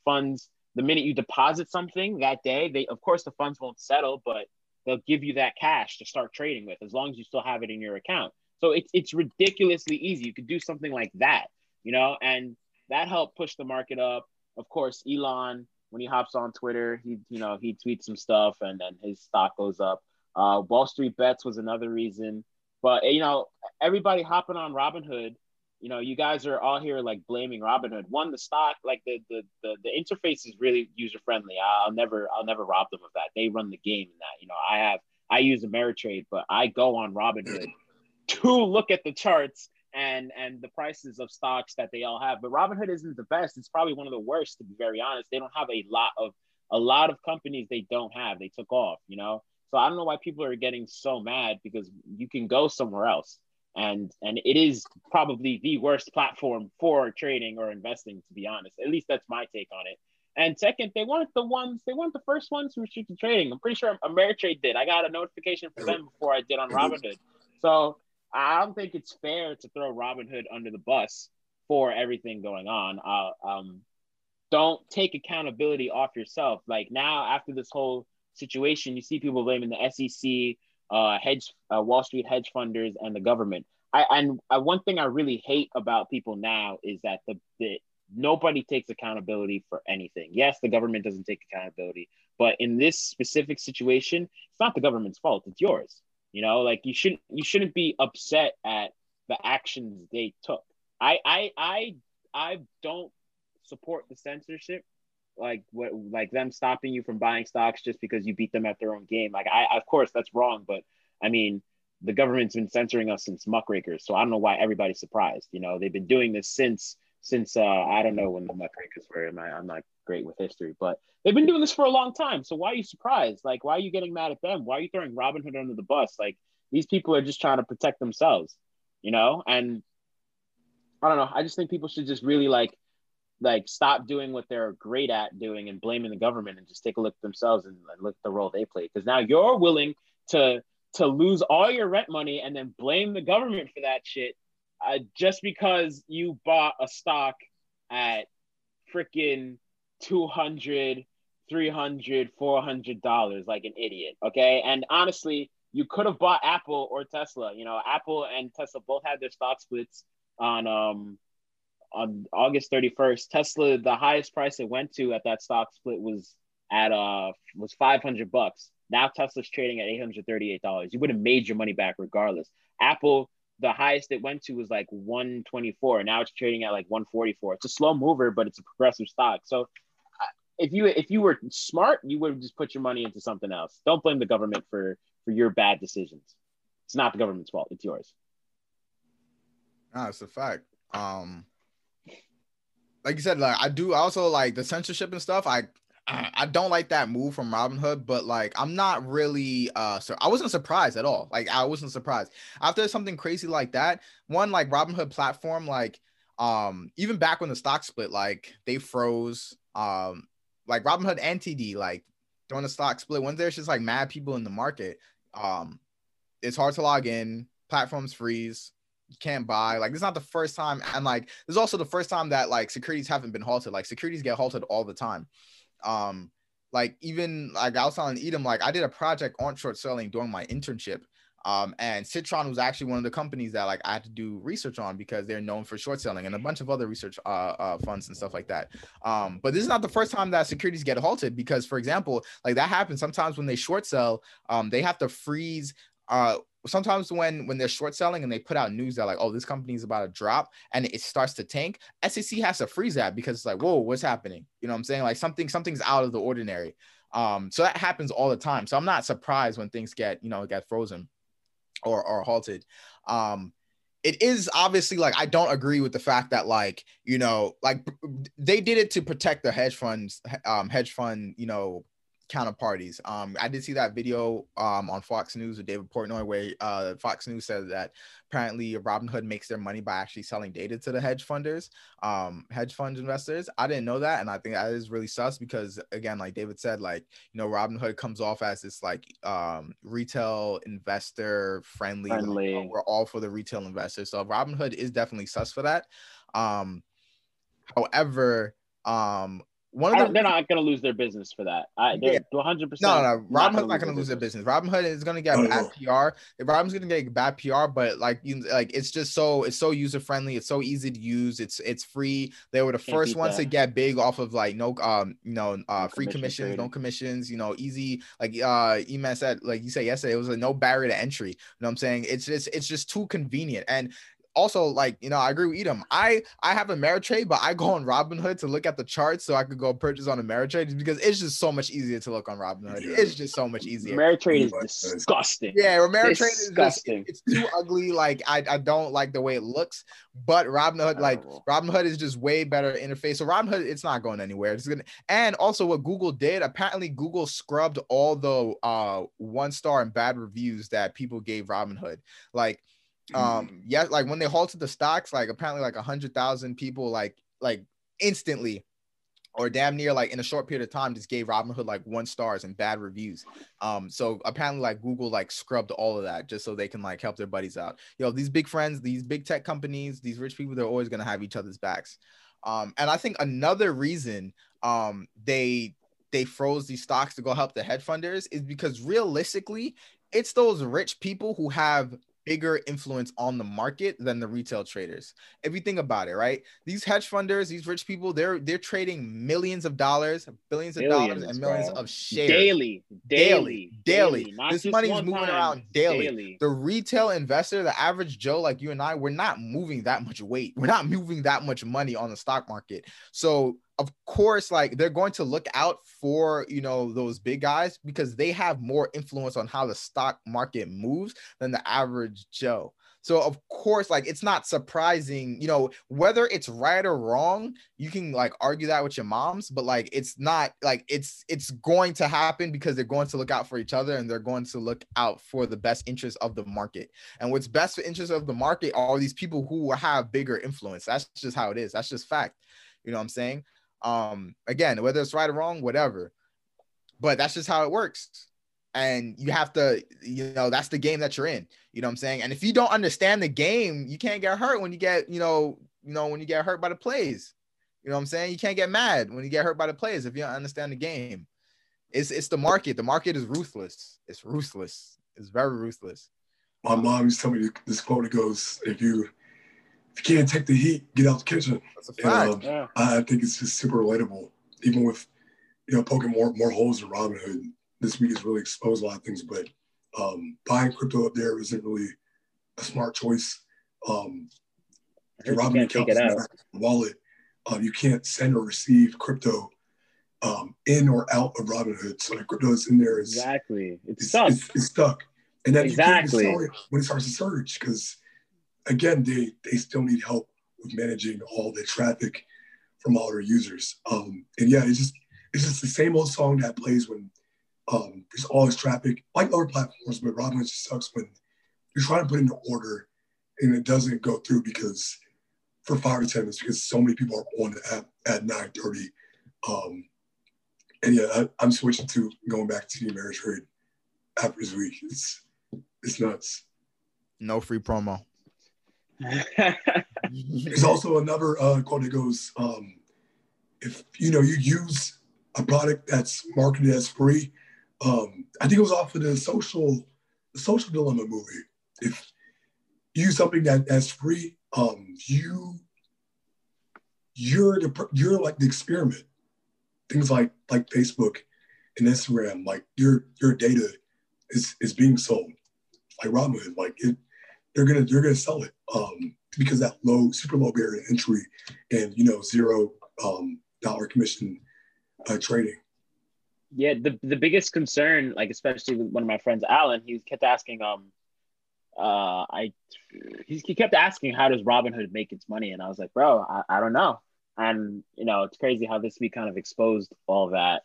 funds the minute you deposit something that day, they of course the funds won't settle, but they'll give you that cash to start trading with as long as you still have it in your account. So it's it's ridiculously easy. You could do something like that, you know, and that helped push the market up. Of course, Elon when he hops on Twitter, he you know he tweets some stuff and then his stock goes up. Uh, Wall Street Bets was another reason, but you know everybody hopping on Robinhood you know, you guys are all here like blaming Robinhood. One, the stock, like the the the, the interface is really user friendly. I'll never I'll never rob them of that. They run the game in that. You know, I have I use Ameritrade, but I go on Robinhood to look at the charts and and the prices of stocks that they all have. But Robinhood isn't the best. It's probably one of the worst, to be very honest. They don't have a lot of a lot of companies they don't have. They took off, you know. So I don't know why people are getting so mad because you can go somewhere else. And and it is probably the worst platform for trading or investing to be honest. At least that's my take on it. And second they weren't the ones they weren't the first ones who restrict the trading. I'm pretty sure ameritrade did. I got a notification for them before i did on robinhood. So i don't think it's fair to throw robinhood under the bus for everything going on. Uh, um, don't take accountability off yourself. Like now after this whole situation you see people blaming the sec uh, hedge uh, Wall Street hedge funders and the government. I and uh, one thing I really hate about people now is that the, the nobody takes accountability for anything. Yes, the government doesn't take accountability, but in this specific situation, it's not the government's fault. It's yours. You know, like you shouldn't you shouldn't be upset at the actions they took. I I I I don't support the censorship like what like them stopping you from buying stocks just because you beat them at their own game. Like I of course that's wrong, but I mean the government's been censoring us since muckrakers, so I don't know why everybody's surprised. You know, they've been doing this since since uh I don't know when the muckrakers were. I, I'm not great with history, but they've been doing this for a long time. So why are you surprised? Like why are you getting mad at them? Why are you throwing Robinhood under the bus? Like these people are just trying to protect themselves, you know? And I don't know. I just think people should just really like like stop doing what they're great at doing and blaming the government and just take a look at themselves and, look at the role they play. Because now you're willing to to lose all your rent money and then blame the government for that shit uh, just because you bought a stock at freaking 200 300 400 dollars like an idiot okay? And honestly you could have bought apple or tesla you know? Apple and tesla both had their stock splits on um on August 31st, Tesla, the highest price it went to at that stock split was at uh was 500 bucks. Now Tesla's trading at $838. You would have made your money back regardless. Apple, the highest it went to was like 124. Now it's trading at like 144. It's a slow mover, but it's a progressive stock. So uh, if you if you were smart, you would have just put your money into something else. Don't blame the government for for your bad decisions. It's not the government's fault. It's yours. No, it's a fact. Um, like you said, like I do also like the censorship and stuff. I I don't like that move from Robinhood, but like I'm not really uh so I wasn't surprised at all. Like I wasn't surprised. After something crazy like that, one like Robinhood platform, like um even back when the stock split, like they froze um like Robinhood and TD, like during the stock split, when there's just like mad people in the market, um it's hard to log in, platforms freeze, can't buy. Like it's not the first time, and like this is also the first time that like securities haven't been halted. Like securities get halted all the time. Um, like even like I was telling Edom, like I did a project on short selling during my internship. Um, and Citron was actually one of the companies that like I had to do research on because they're known for short selling and a bunch of other research uh, uh, funds and stuff like that. Um, but this is not the first time that securities get halted because, for example, like that happens sometimes when they short sell, um, they have to freeze uh sometimes when when they're short selling and they put out news that like oh this company is about to drop and it starts to tank sec has to freeze that because it's like whoa what's happening? You know what i'm saying? Like something something's out of the ordinary. Um so that happens all the time. So i'm not surprised when things get you know get frozen or or halted. Um it is obviously like I don't agree with the fact that like you know like they did it to protect the hedge funds um hedge fund you know counterparties. Um, I did see that video um, on Fox News with David Portnoy where uh, Fox News said that apparently Robinhood makes their money by actually selling data to the hedge funders, um, hedge fund investors. I didn't know that, and I think that is really sus because again, like David said, like you know, Robinhood comes off as this like um, retail investor friendly. friendly. Like, we're all for the retail investors, so Robinhood is definitely sus for that. Um, however, um, one of the, they're not going to lose their business for that. I, they're 100. percent No, no, Robinhood's not going to lose their business. Robinhood is going to get bad PR. Robin's going to get bad PR, but like you, like it's just so it's so user friendly. It's so easy to use. It's it's free. They were the Can't first ones that. to get big off of like no um you know uh no free commission commissions, no commissions. You know, easy like uh Eman said like you said yesterday, it was a no barrier to entry. You know what I'm saying? It's just it's just too convenient and also like you know I agree with Edom. I I have Ameritrade, but I go on Robinhood to look at the charts so I could go purchase on Ameritrade because it's just so much easier to look on Robinhood. Yeah. It's just so much easier. Ameritrade is disgusting. Yeah, Ameritrade is disgusting. it's too ugly. Like I, I don't like the way it looks. But Robinhood, like Robinhood is just way better interface. So Robinhood, it's not going anywhere. It's gonna and also what Google did, apparently Google scrubbed all the uh one star and bad reviews that people gave Robinhood. Like um mm-hmm. yeah like when they halted the stocks like apparently like a hundred thousand people like like instantly or damn near like in a short period of time just gave Robinhood like one stars and bad reviews. Um, so apparently like Google like scrubbed all of that just so they can like help their buddies out. You know, these big friends, these big tech companies, these rich people, they're always gonna have each other's backs. Um, and I think another reason um they they froze these stocks to go help the hedge funders is because realistically, it's those rich people who have bigger influence on the market than the retail traders. If you think about it, right? These hedge funders, these rich people, they're they're trading millions of dollars, billions of dollars, and millions bro. of shares daily, daily, daily. daily. This money is moving time. around daily. daily. The retail investor, the average Joe like you and I, we're not moving that much weight. We're not moving that much money on the stock market. So of course, like they're going to look out for you know those big guys because they have more influence on how the stock market moves than the average Joe. So of course, like it's not surprising, you know, whether it's right or wrong, you can like argue that with your moms, but like it's not like it's it's going to happen because they're going to look out for each other and they're going to look out for the best interest of the market. And what's best for interest of the market are these people who have bigger influence. That's just how it is. That's just fact. You know what I'm saying? Um, again, whether it's right or wrong, whatever. But that's just how it works. And you have to, you know, that's the game that you're in. You know what I'm saying? And if you don't understand the game, you can't get hurt when you get, you know, you know, when you get hurt by the plays. You know what I'm saying? You can't get mad when you get hurt by the plays if you don't understand the game. It's it's the market. The market is ruthless. It's ruthless. It's very ruthless. My mom used to tell me this quote. It goes, "If you if you can't take the heat, get out the kitchen. That's a fact. And, um, yeah. I think it's just super relatable, even with you know poking more more holes in Robinhood. this week has really exposed a lot of things, but um, buying crypto up there isn't really a smart choice. Um, I heard you can't take wallet, uh, you can't send or receive crypto um, in or out of Robinhood. So the crypto is in there is exactly it's, it's stuck. It's, it's stuck, and then Exactly. you can't sell it when it starts to surge because again they they still need help with managing all the traffic from all their users. Um, and yeah, it's just it's just the same old song that plays when um, there's all this traffic, like other platforms, but Robinhood just sucks when you're trying to put in an order and it doesn't go through because for five or ten minutes because so many people are on the app at 9:30. Um, and yeah, I, I'm switching to going back to the Ameritrade after this week. It's it's nuts. No free promo. There's also another uh, quote that goes, um, if you know you use a product that's marketed as free, um, I think it was off of the social the social dilemma movie. If you use something that that's free, um, you you're the you're like the experiment. Things like like Facebook and Instagram, like your your data is is being sold. Like Robinhood, like it, they're gonna they're gonna sell it um, because that low super low barrier entry and you know zero um, dollar commission uh, trading. yeah, the the biggest concern, like especially with one of my friends, Alan, he kept asking, um, uh, I, he, he kept asking, how does Robinhood make its money? And I was like, bro, I, I don't know. And you know, it's crazy how this week kind of exposed all that.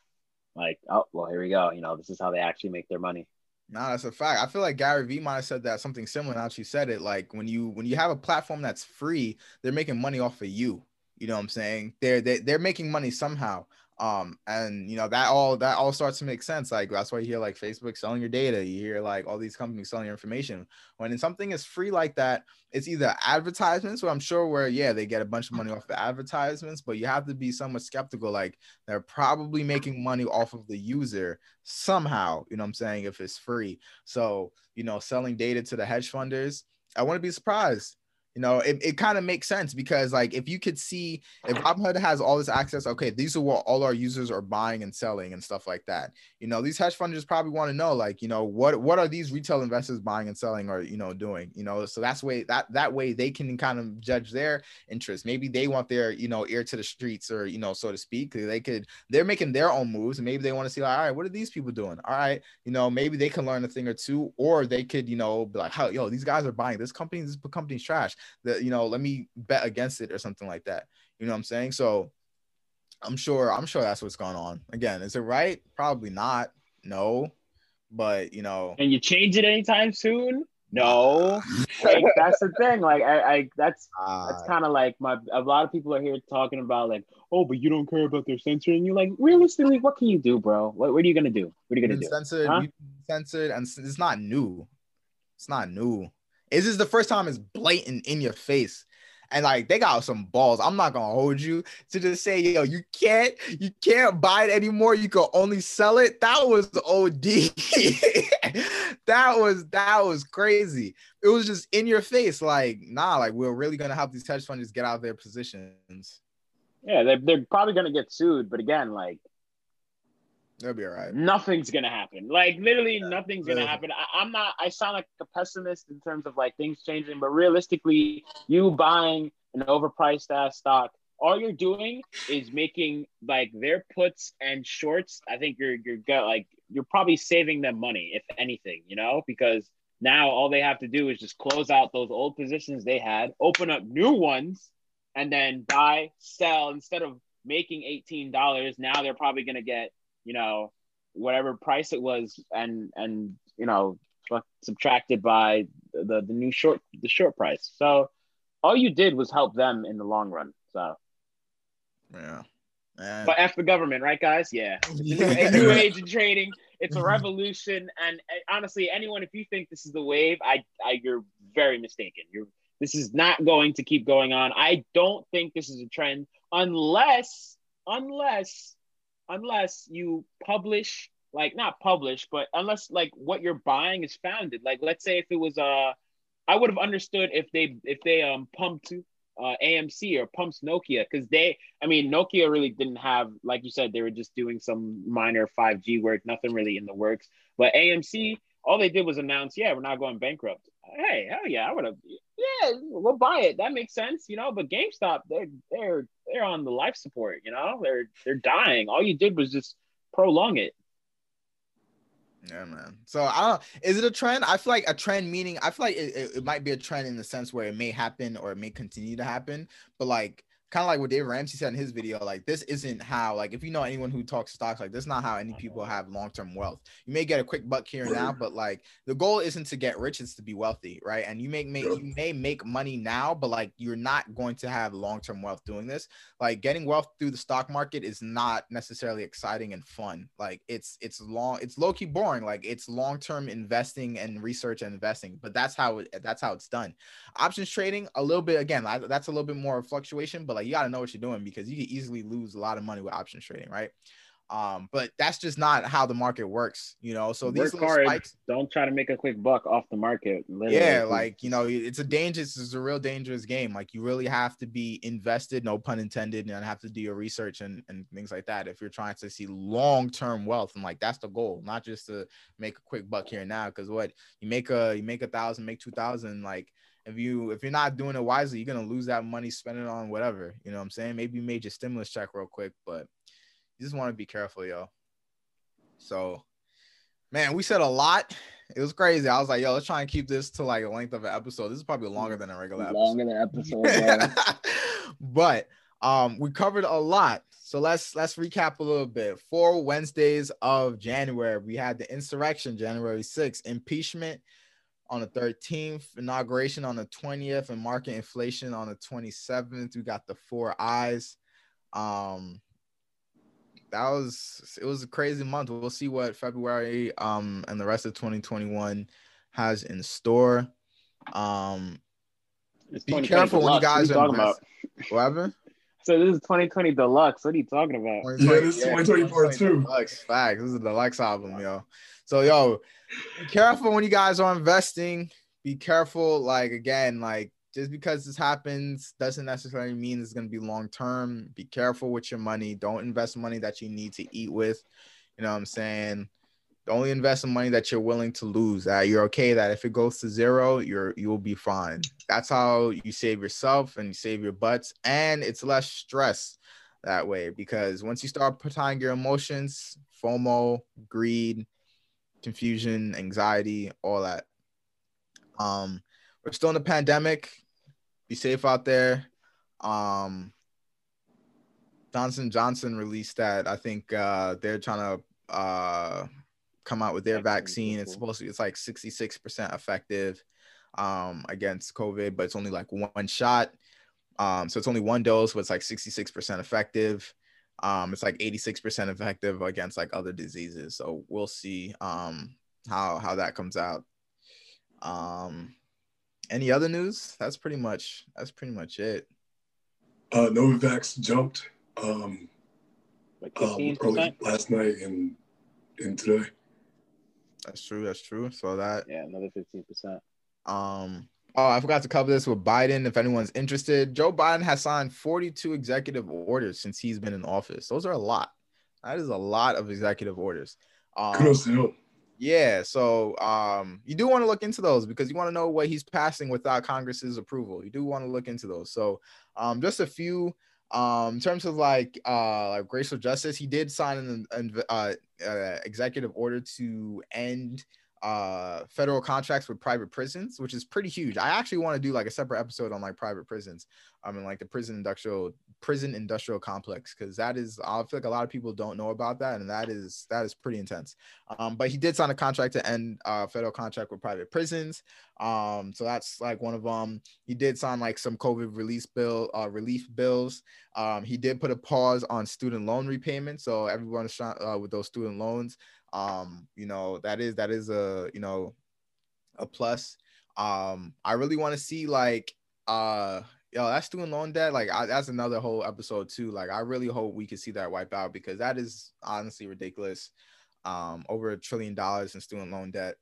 Like, oh well, here we go. You know, this is how they actually make their money. No, that's a fact. I feel like Gary Vee might have said that something similar. Now she said it, like when you when you have a platform that's free, they're making money off of you. You know what I'm saying? They're they, they're making money somehow. Um, and you know that all that all starts to make sense. Like that's why you hear like Facebook selling your data. You hear like all these companies selling your information. When something is free like that, it's either advertisements, where I'm sure where yeah they get a bunch of money off the advertisements, but you have to be somewhat skeptical. Like they're probably making money off of the user somehow. You know I'm saying? If it's free, so you know selling data to the hedge funders, I wouldn't be surprised. You know, it, it kind of makes sense because like if you could see if Robinhood has all this access, okay, these are what all our users are buying and selling and stuff like that. You know, these hedge funders probably want to know, like, you know, what what are these retail investors buying and selling or you know doing? You know, so that's way that that way they can kind of judge their interest. Maybe they want their you know ear to the streets or you know so to speak. They could they're making their own moves and maybe they want to see like, all right, what are these people doing? All right, you know, maybe they can learn a thing or two, or they could you know be like, how yo, these guys are buying this company, this company's trash that you know let me bet against it or something like that you know what i'm saying so i'm sure i'm sure that's what's going on again is it right probably not no but you know And you change it anytime soon? No. like that's the thing. Like I, I that's that's uh, kind of like my a lot of people are here talking about like, oh, but you don't care about their censoring. You're like, realistically, what can you do, bro? What, what are you gonna do? What are you gonna do? censored Huh? censored and it's not new it's not new this is the first time it's blatant in your face. And like they got some balls. I'm not gonna hold you to just say yo you can't you can't buy it anymore. You can only sell it. That was the od that was that was crazy. It was just in your face. Like nah like we're really gonna help these hedge funds get out of their positions. Yeah, they're, they're probably gonna get sued, but again, like they'll be all right nothing's gonna happen. Like literally, nothing's gonna really. happen. I, I'm not. I sound like a pessimist in terms of like things changing, but realistically, you buying an overpriced ass stock, all you're doing is making like their puts and shorts. I think you're you're go- like you're probably saving them money, if anything, you know, because now all they have to do is just close out those old positions they had, open up new ones, and then buy, sell instead of making eighteen dollars. Now they're probably gonna get you know whatever price it was and and you know subtracted by the the new short the short price. So all you did was help them in the long run. So. Yeah. And but f the government right guys? Yeah. A new, new age in trading. It's a revolution. And uh, honestly anyone if you think this is the wave i i you're very mistaken. You're this is not going to keep going on. I don't think this is a trend unless unless unless you publish like not publish but unless like what you're buying is founded like let's say if it was uh i would have understood if they if they um pumped uh, AMC or pumps Nokia because they, I mean, Nokia really didn't have, like you said, they were just doing some minor 5G work, nothing really in the works. But AMC, all they did was announce, yeah, we're not going bankrupt. Hey, hell yeah, I would have, yeah, we'll buy it. That makes sense, you know. But GameStop, they're they're they're on the life support, you know. They're they're dying. All you did was just prolong it. Yeah, man. So I don't. Is it a trend? I feel like a trend meaning I feel like it, it, it might be a trend in the sense where it may happen or it may continue to happen. But like kind of like what Dave Ramsey said in his video, like this isn't how, like if you know anyone who talks stocks, like this is not how any people have long-term wealth. You may get a quick buck here and now, but like the goal isn't to get rich, it's to be wealthy, right? And you make, make you may make money now, but like you're not going to have long-term wealth doing this. Like getting wealth through the stock market is not necessarily exciting and fun. Like it's it's long, it's low-key boring. Like it's long-term investing and research and investing, but that's how it, that's how it's done. Options trading, a little bit again, that's a little bit more fluctuation, but like you got to know what you're doing because you can easily lose a lot of money with options trading, right? Um, but that's just not how the market works, you know. So these hard. Spikes, don't try to make a quick buck off the market. Literally. Yeah, like you know, it's a dangerous, it's a real dangerous game. Like you really have to be invested, no pun intended, and have to do your research and, and things like that if you're trying to see long-term wealth. And like that's the goal, not just to make a quick buck here and now. Because what you make a you make a thousand, make two thousand, like if you if you're not doing it wisely, you're gonna lose that money, spend it on whatever. You know what I'm saying? Maybe you made your stimulus check real quick, but you just want to be careful, yo. So, man, we said a lot. It was crazy. I was like, yo, let's try and keep this to like a length of an episode. This is probably longer than a regular episode. Longer than episode. but um, we covered a lot. So let's let's recap a little bit. Four Wednesdays of January, we had the insurrection, January 6th, impeachment, on the 13th, inauguration on the 20th, and market inflation on the 27th. We got the four I's. Um, that was it was a crazy month. We'll see what February um and the rest of 2021 has in store. Um, be careful when you guys are talking about. What happened? So this is 2020 deluxe. What are you talking about? Yeah, this is 2020 part two. Deluxe facts. This is a deluxe album, yo. So yo, be careful when you guys are investing. Be careful, like again, like just because this happens doesn't necessarily mean it's going to be long term. Be careful with your money. Don't invest money that you need to eat with. You know what I'm saying? Only invest in money that you're willing to lose. That you're okay. That if it goes to zero, you're you'll be fine. That's how you save yourself and you save your butts, and it's less stress that way. Because once you start putting your emotions, FOMO, greed, confusion, anxiety, all that. Um, we're still in the pandemic. Be safe out there. Um, Johnson Johnson released that. I think uh, they're trying to uh, come out with their vaccine. It's supposed to. Be, it's like sixty six percent effective um, against COVID, but it's only like one shot. Um, so it's only one dose, but it's like sixty six percent effective. Um, it's like 86% effective against like other diseases. So we'll see um how how that comes out. Um any other news? That's pretty much that's pretty much it. Uh Novavax jumped um, like um early last night and and today. That's true, that's true. So that yeah, another 15%. Um Oh, I forgot to cover this with Biden. If anyone's interested, Joe Biden has signed 42 executive orders since he's been in office. Those are a lot. That is a lot of executive orders. Um, yeah, so um, you do want to look into those because you want to know what he's passing without Congress's approval. You do want to look into those. So um, just a few um, in terms of like uh, like racial justice, he did sign an, an uh, uh, executive order to end uh federal contracts with private prisons which is pretty huge. I actually want to do like a separate episode on like private prisons i mean like the prison industrial prison industrial complex because that is i feel like a lot of people don't know about that and that is that is pretty intense. Um but he did sign a contract to end uh federal contract with private prisons um so that's like one of them he did sign like some covid release bill uh relief bills. Um he did put a pause on student loan repayment so everyone uh, with those student loans um you know that is that is a you know a plus. Um i really want to see like uh yo that student loan debt like I, that's another whole episode too. Like i really hope we can see that wipe out because that is honestly ridiculous. Um over a trillion dollars in student loan debt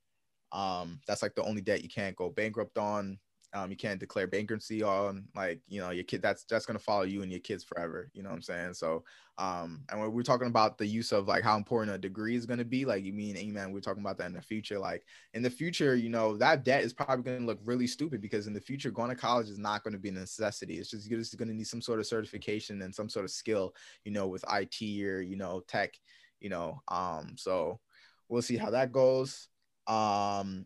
um that's like the only debt you can't go bankrupt on Um, you can't declare bankruptcy on like you know your kid. That's that's gonna follow you and your kids forever. You know what I'm saying? So, um, and when we're talking about the use of like how important a degree is gonna be, like you mean, amen. We're talking about that in the future. Like in the future, you know, that debt is probably gonna look really stupid because in the future, going to college is not going to be a necessity. It's just you're just gonna need some sort of certification and some sort of skill, you know, with IT or you know tech, you know. Um, so we'll see how that goes. Um,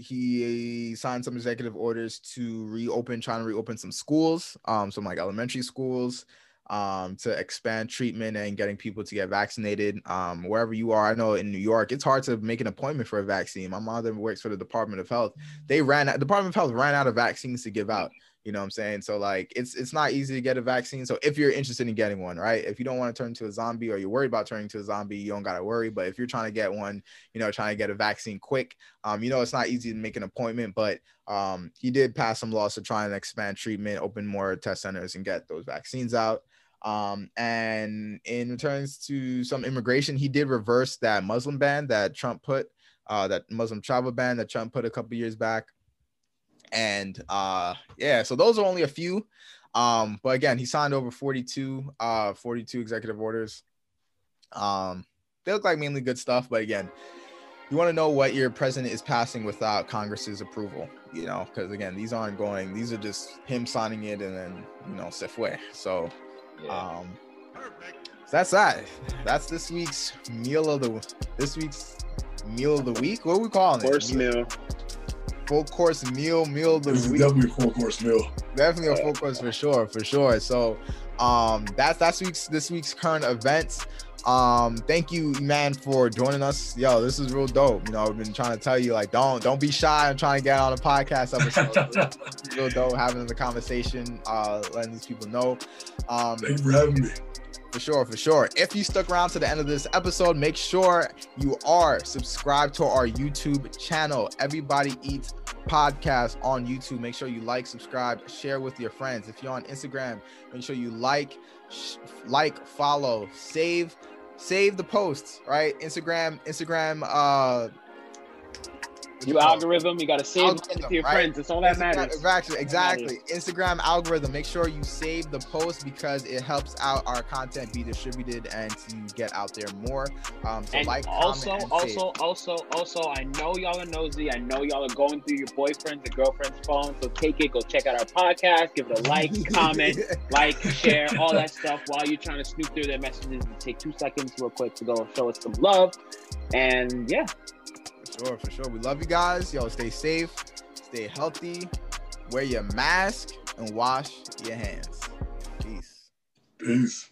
he signed some executive orders to reopen, trying to reopen some schools, um, some like elementary schools, um, to expand treatment and getting people to get vaccinated. Um, wherever you are, I know in New York, it's hard to make an appointment for a vaccine. My mother works for the Department of Health. They ran out, Department of Health ran out of vaccines to give out. You know what I'm saying? So like it's it's not easy to get a vaccine. So if you're interested in getting one, right? If you don't want to turn into a zombie or you're worried about turning to a zombie, you don't gotta worry. But if you're trying to get one, you know, trying to get a vaccine quick, um, you know, it's not easy to make an appointment, but um, he did pass some laws to try and expand treatment, open more test centers, and get those vaccines out. Um, and in returns to some immigration, he did reverse that Muslim ban that Trump put, uh, that Muslim travel ban that Trump put a couple years back and uh yeah so those are only a few. Um but again he signed over 42 uh 42 executive orders. Um they look like mainly good stuff but again you want to know what your president is passing without congress's approval you know because again these aren't going these are just him signing it and then you know se fue so yeah. um so that's that. That's this week's meal of the this week's meal of the week? What are we calling First it meal full course meal, meal of the This week. definitely a full course meal. Definitely a full course for sure, for sure. So um that's that's week's this week's current events. Um, thank you, man, for joining us. Yo, this is real dope. You know, I've been trying to tell you, like, don't don't be shy and trying to get on a podcast episode. It's real dope having the conversation, uh, letting these people know. Um, Thank you for having me. for sure, for sure. If you stuck around to the end of this episode, make sure you are subscribed to our YouTube channel. Everybody Eats Podcast on YouTube. Make sure you like, subscribe, share with your friends. If you're on Instagram, make sure you like, sh- like, follow, save, save the posts. Right? Instagram, Instagram. Uh, what You algorithm, you gotta save it Algorithm, to your right? friends. That's all that Instagram- matters. Exactly, exactly. Instagram algorithm. Make sure you save the post because it helps out our content be distributed and to get out there more. Um, so And like, also, comment, and also, save. also, also, I know y'all are nosy. I know y'all are going through your boyfriend's or girlfriend's phone. So take it, go check out our podcast, give it a like, comment, like, share, all that stuff while you're trying to snoop through their messages. Take two seconds real quick to go show us some love. And yeah, Sure, for sure. We love you guys. Yo, stay safe, stay healthy, wear your mask, and wash your hands. Peace. Peace.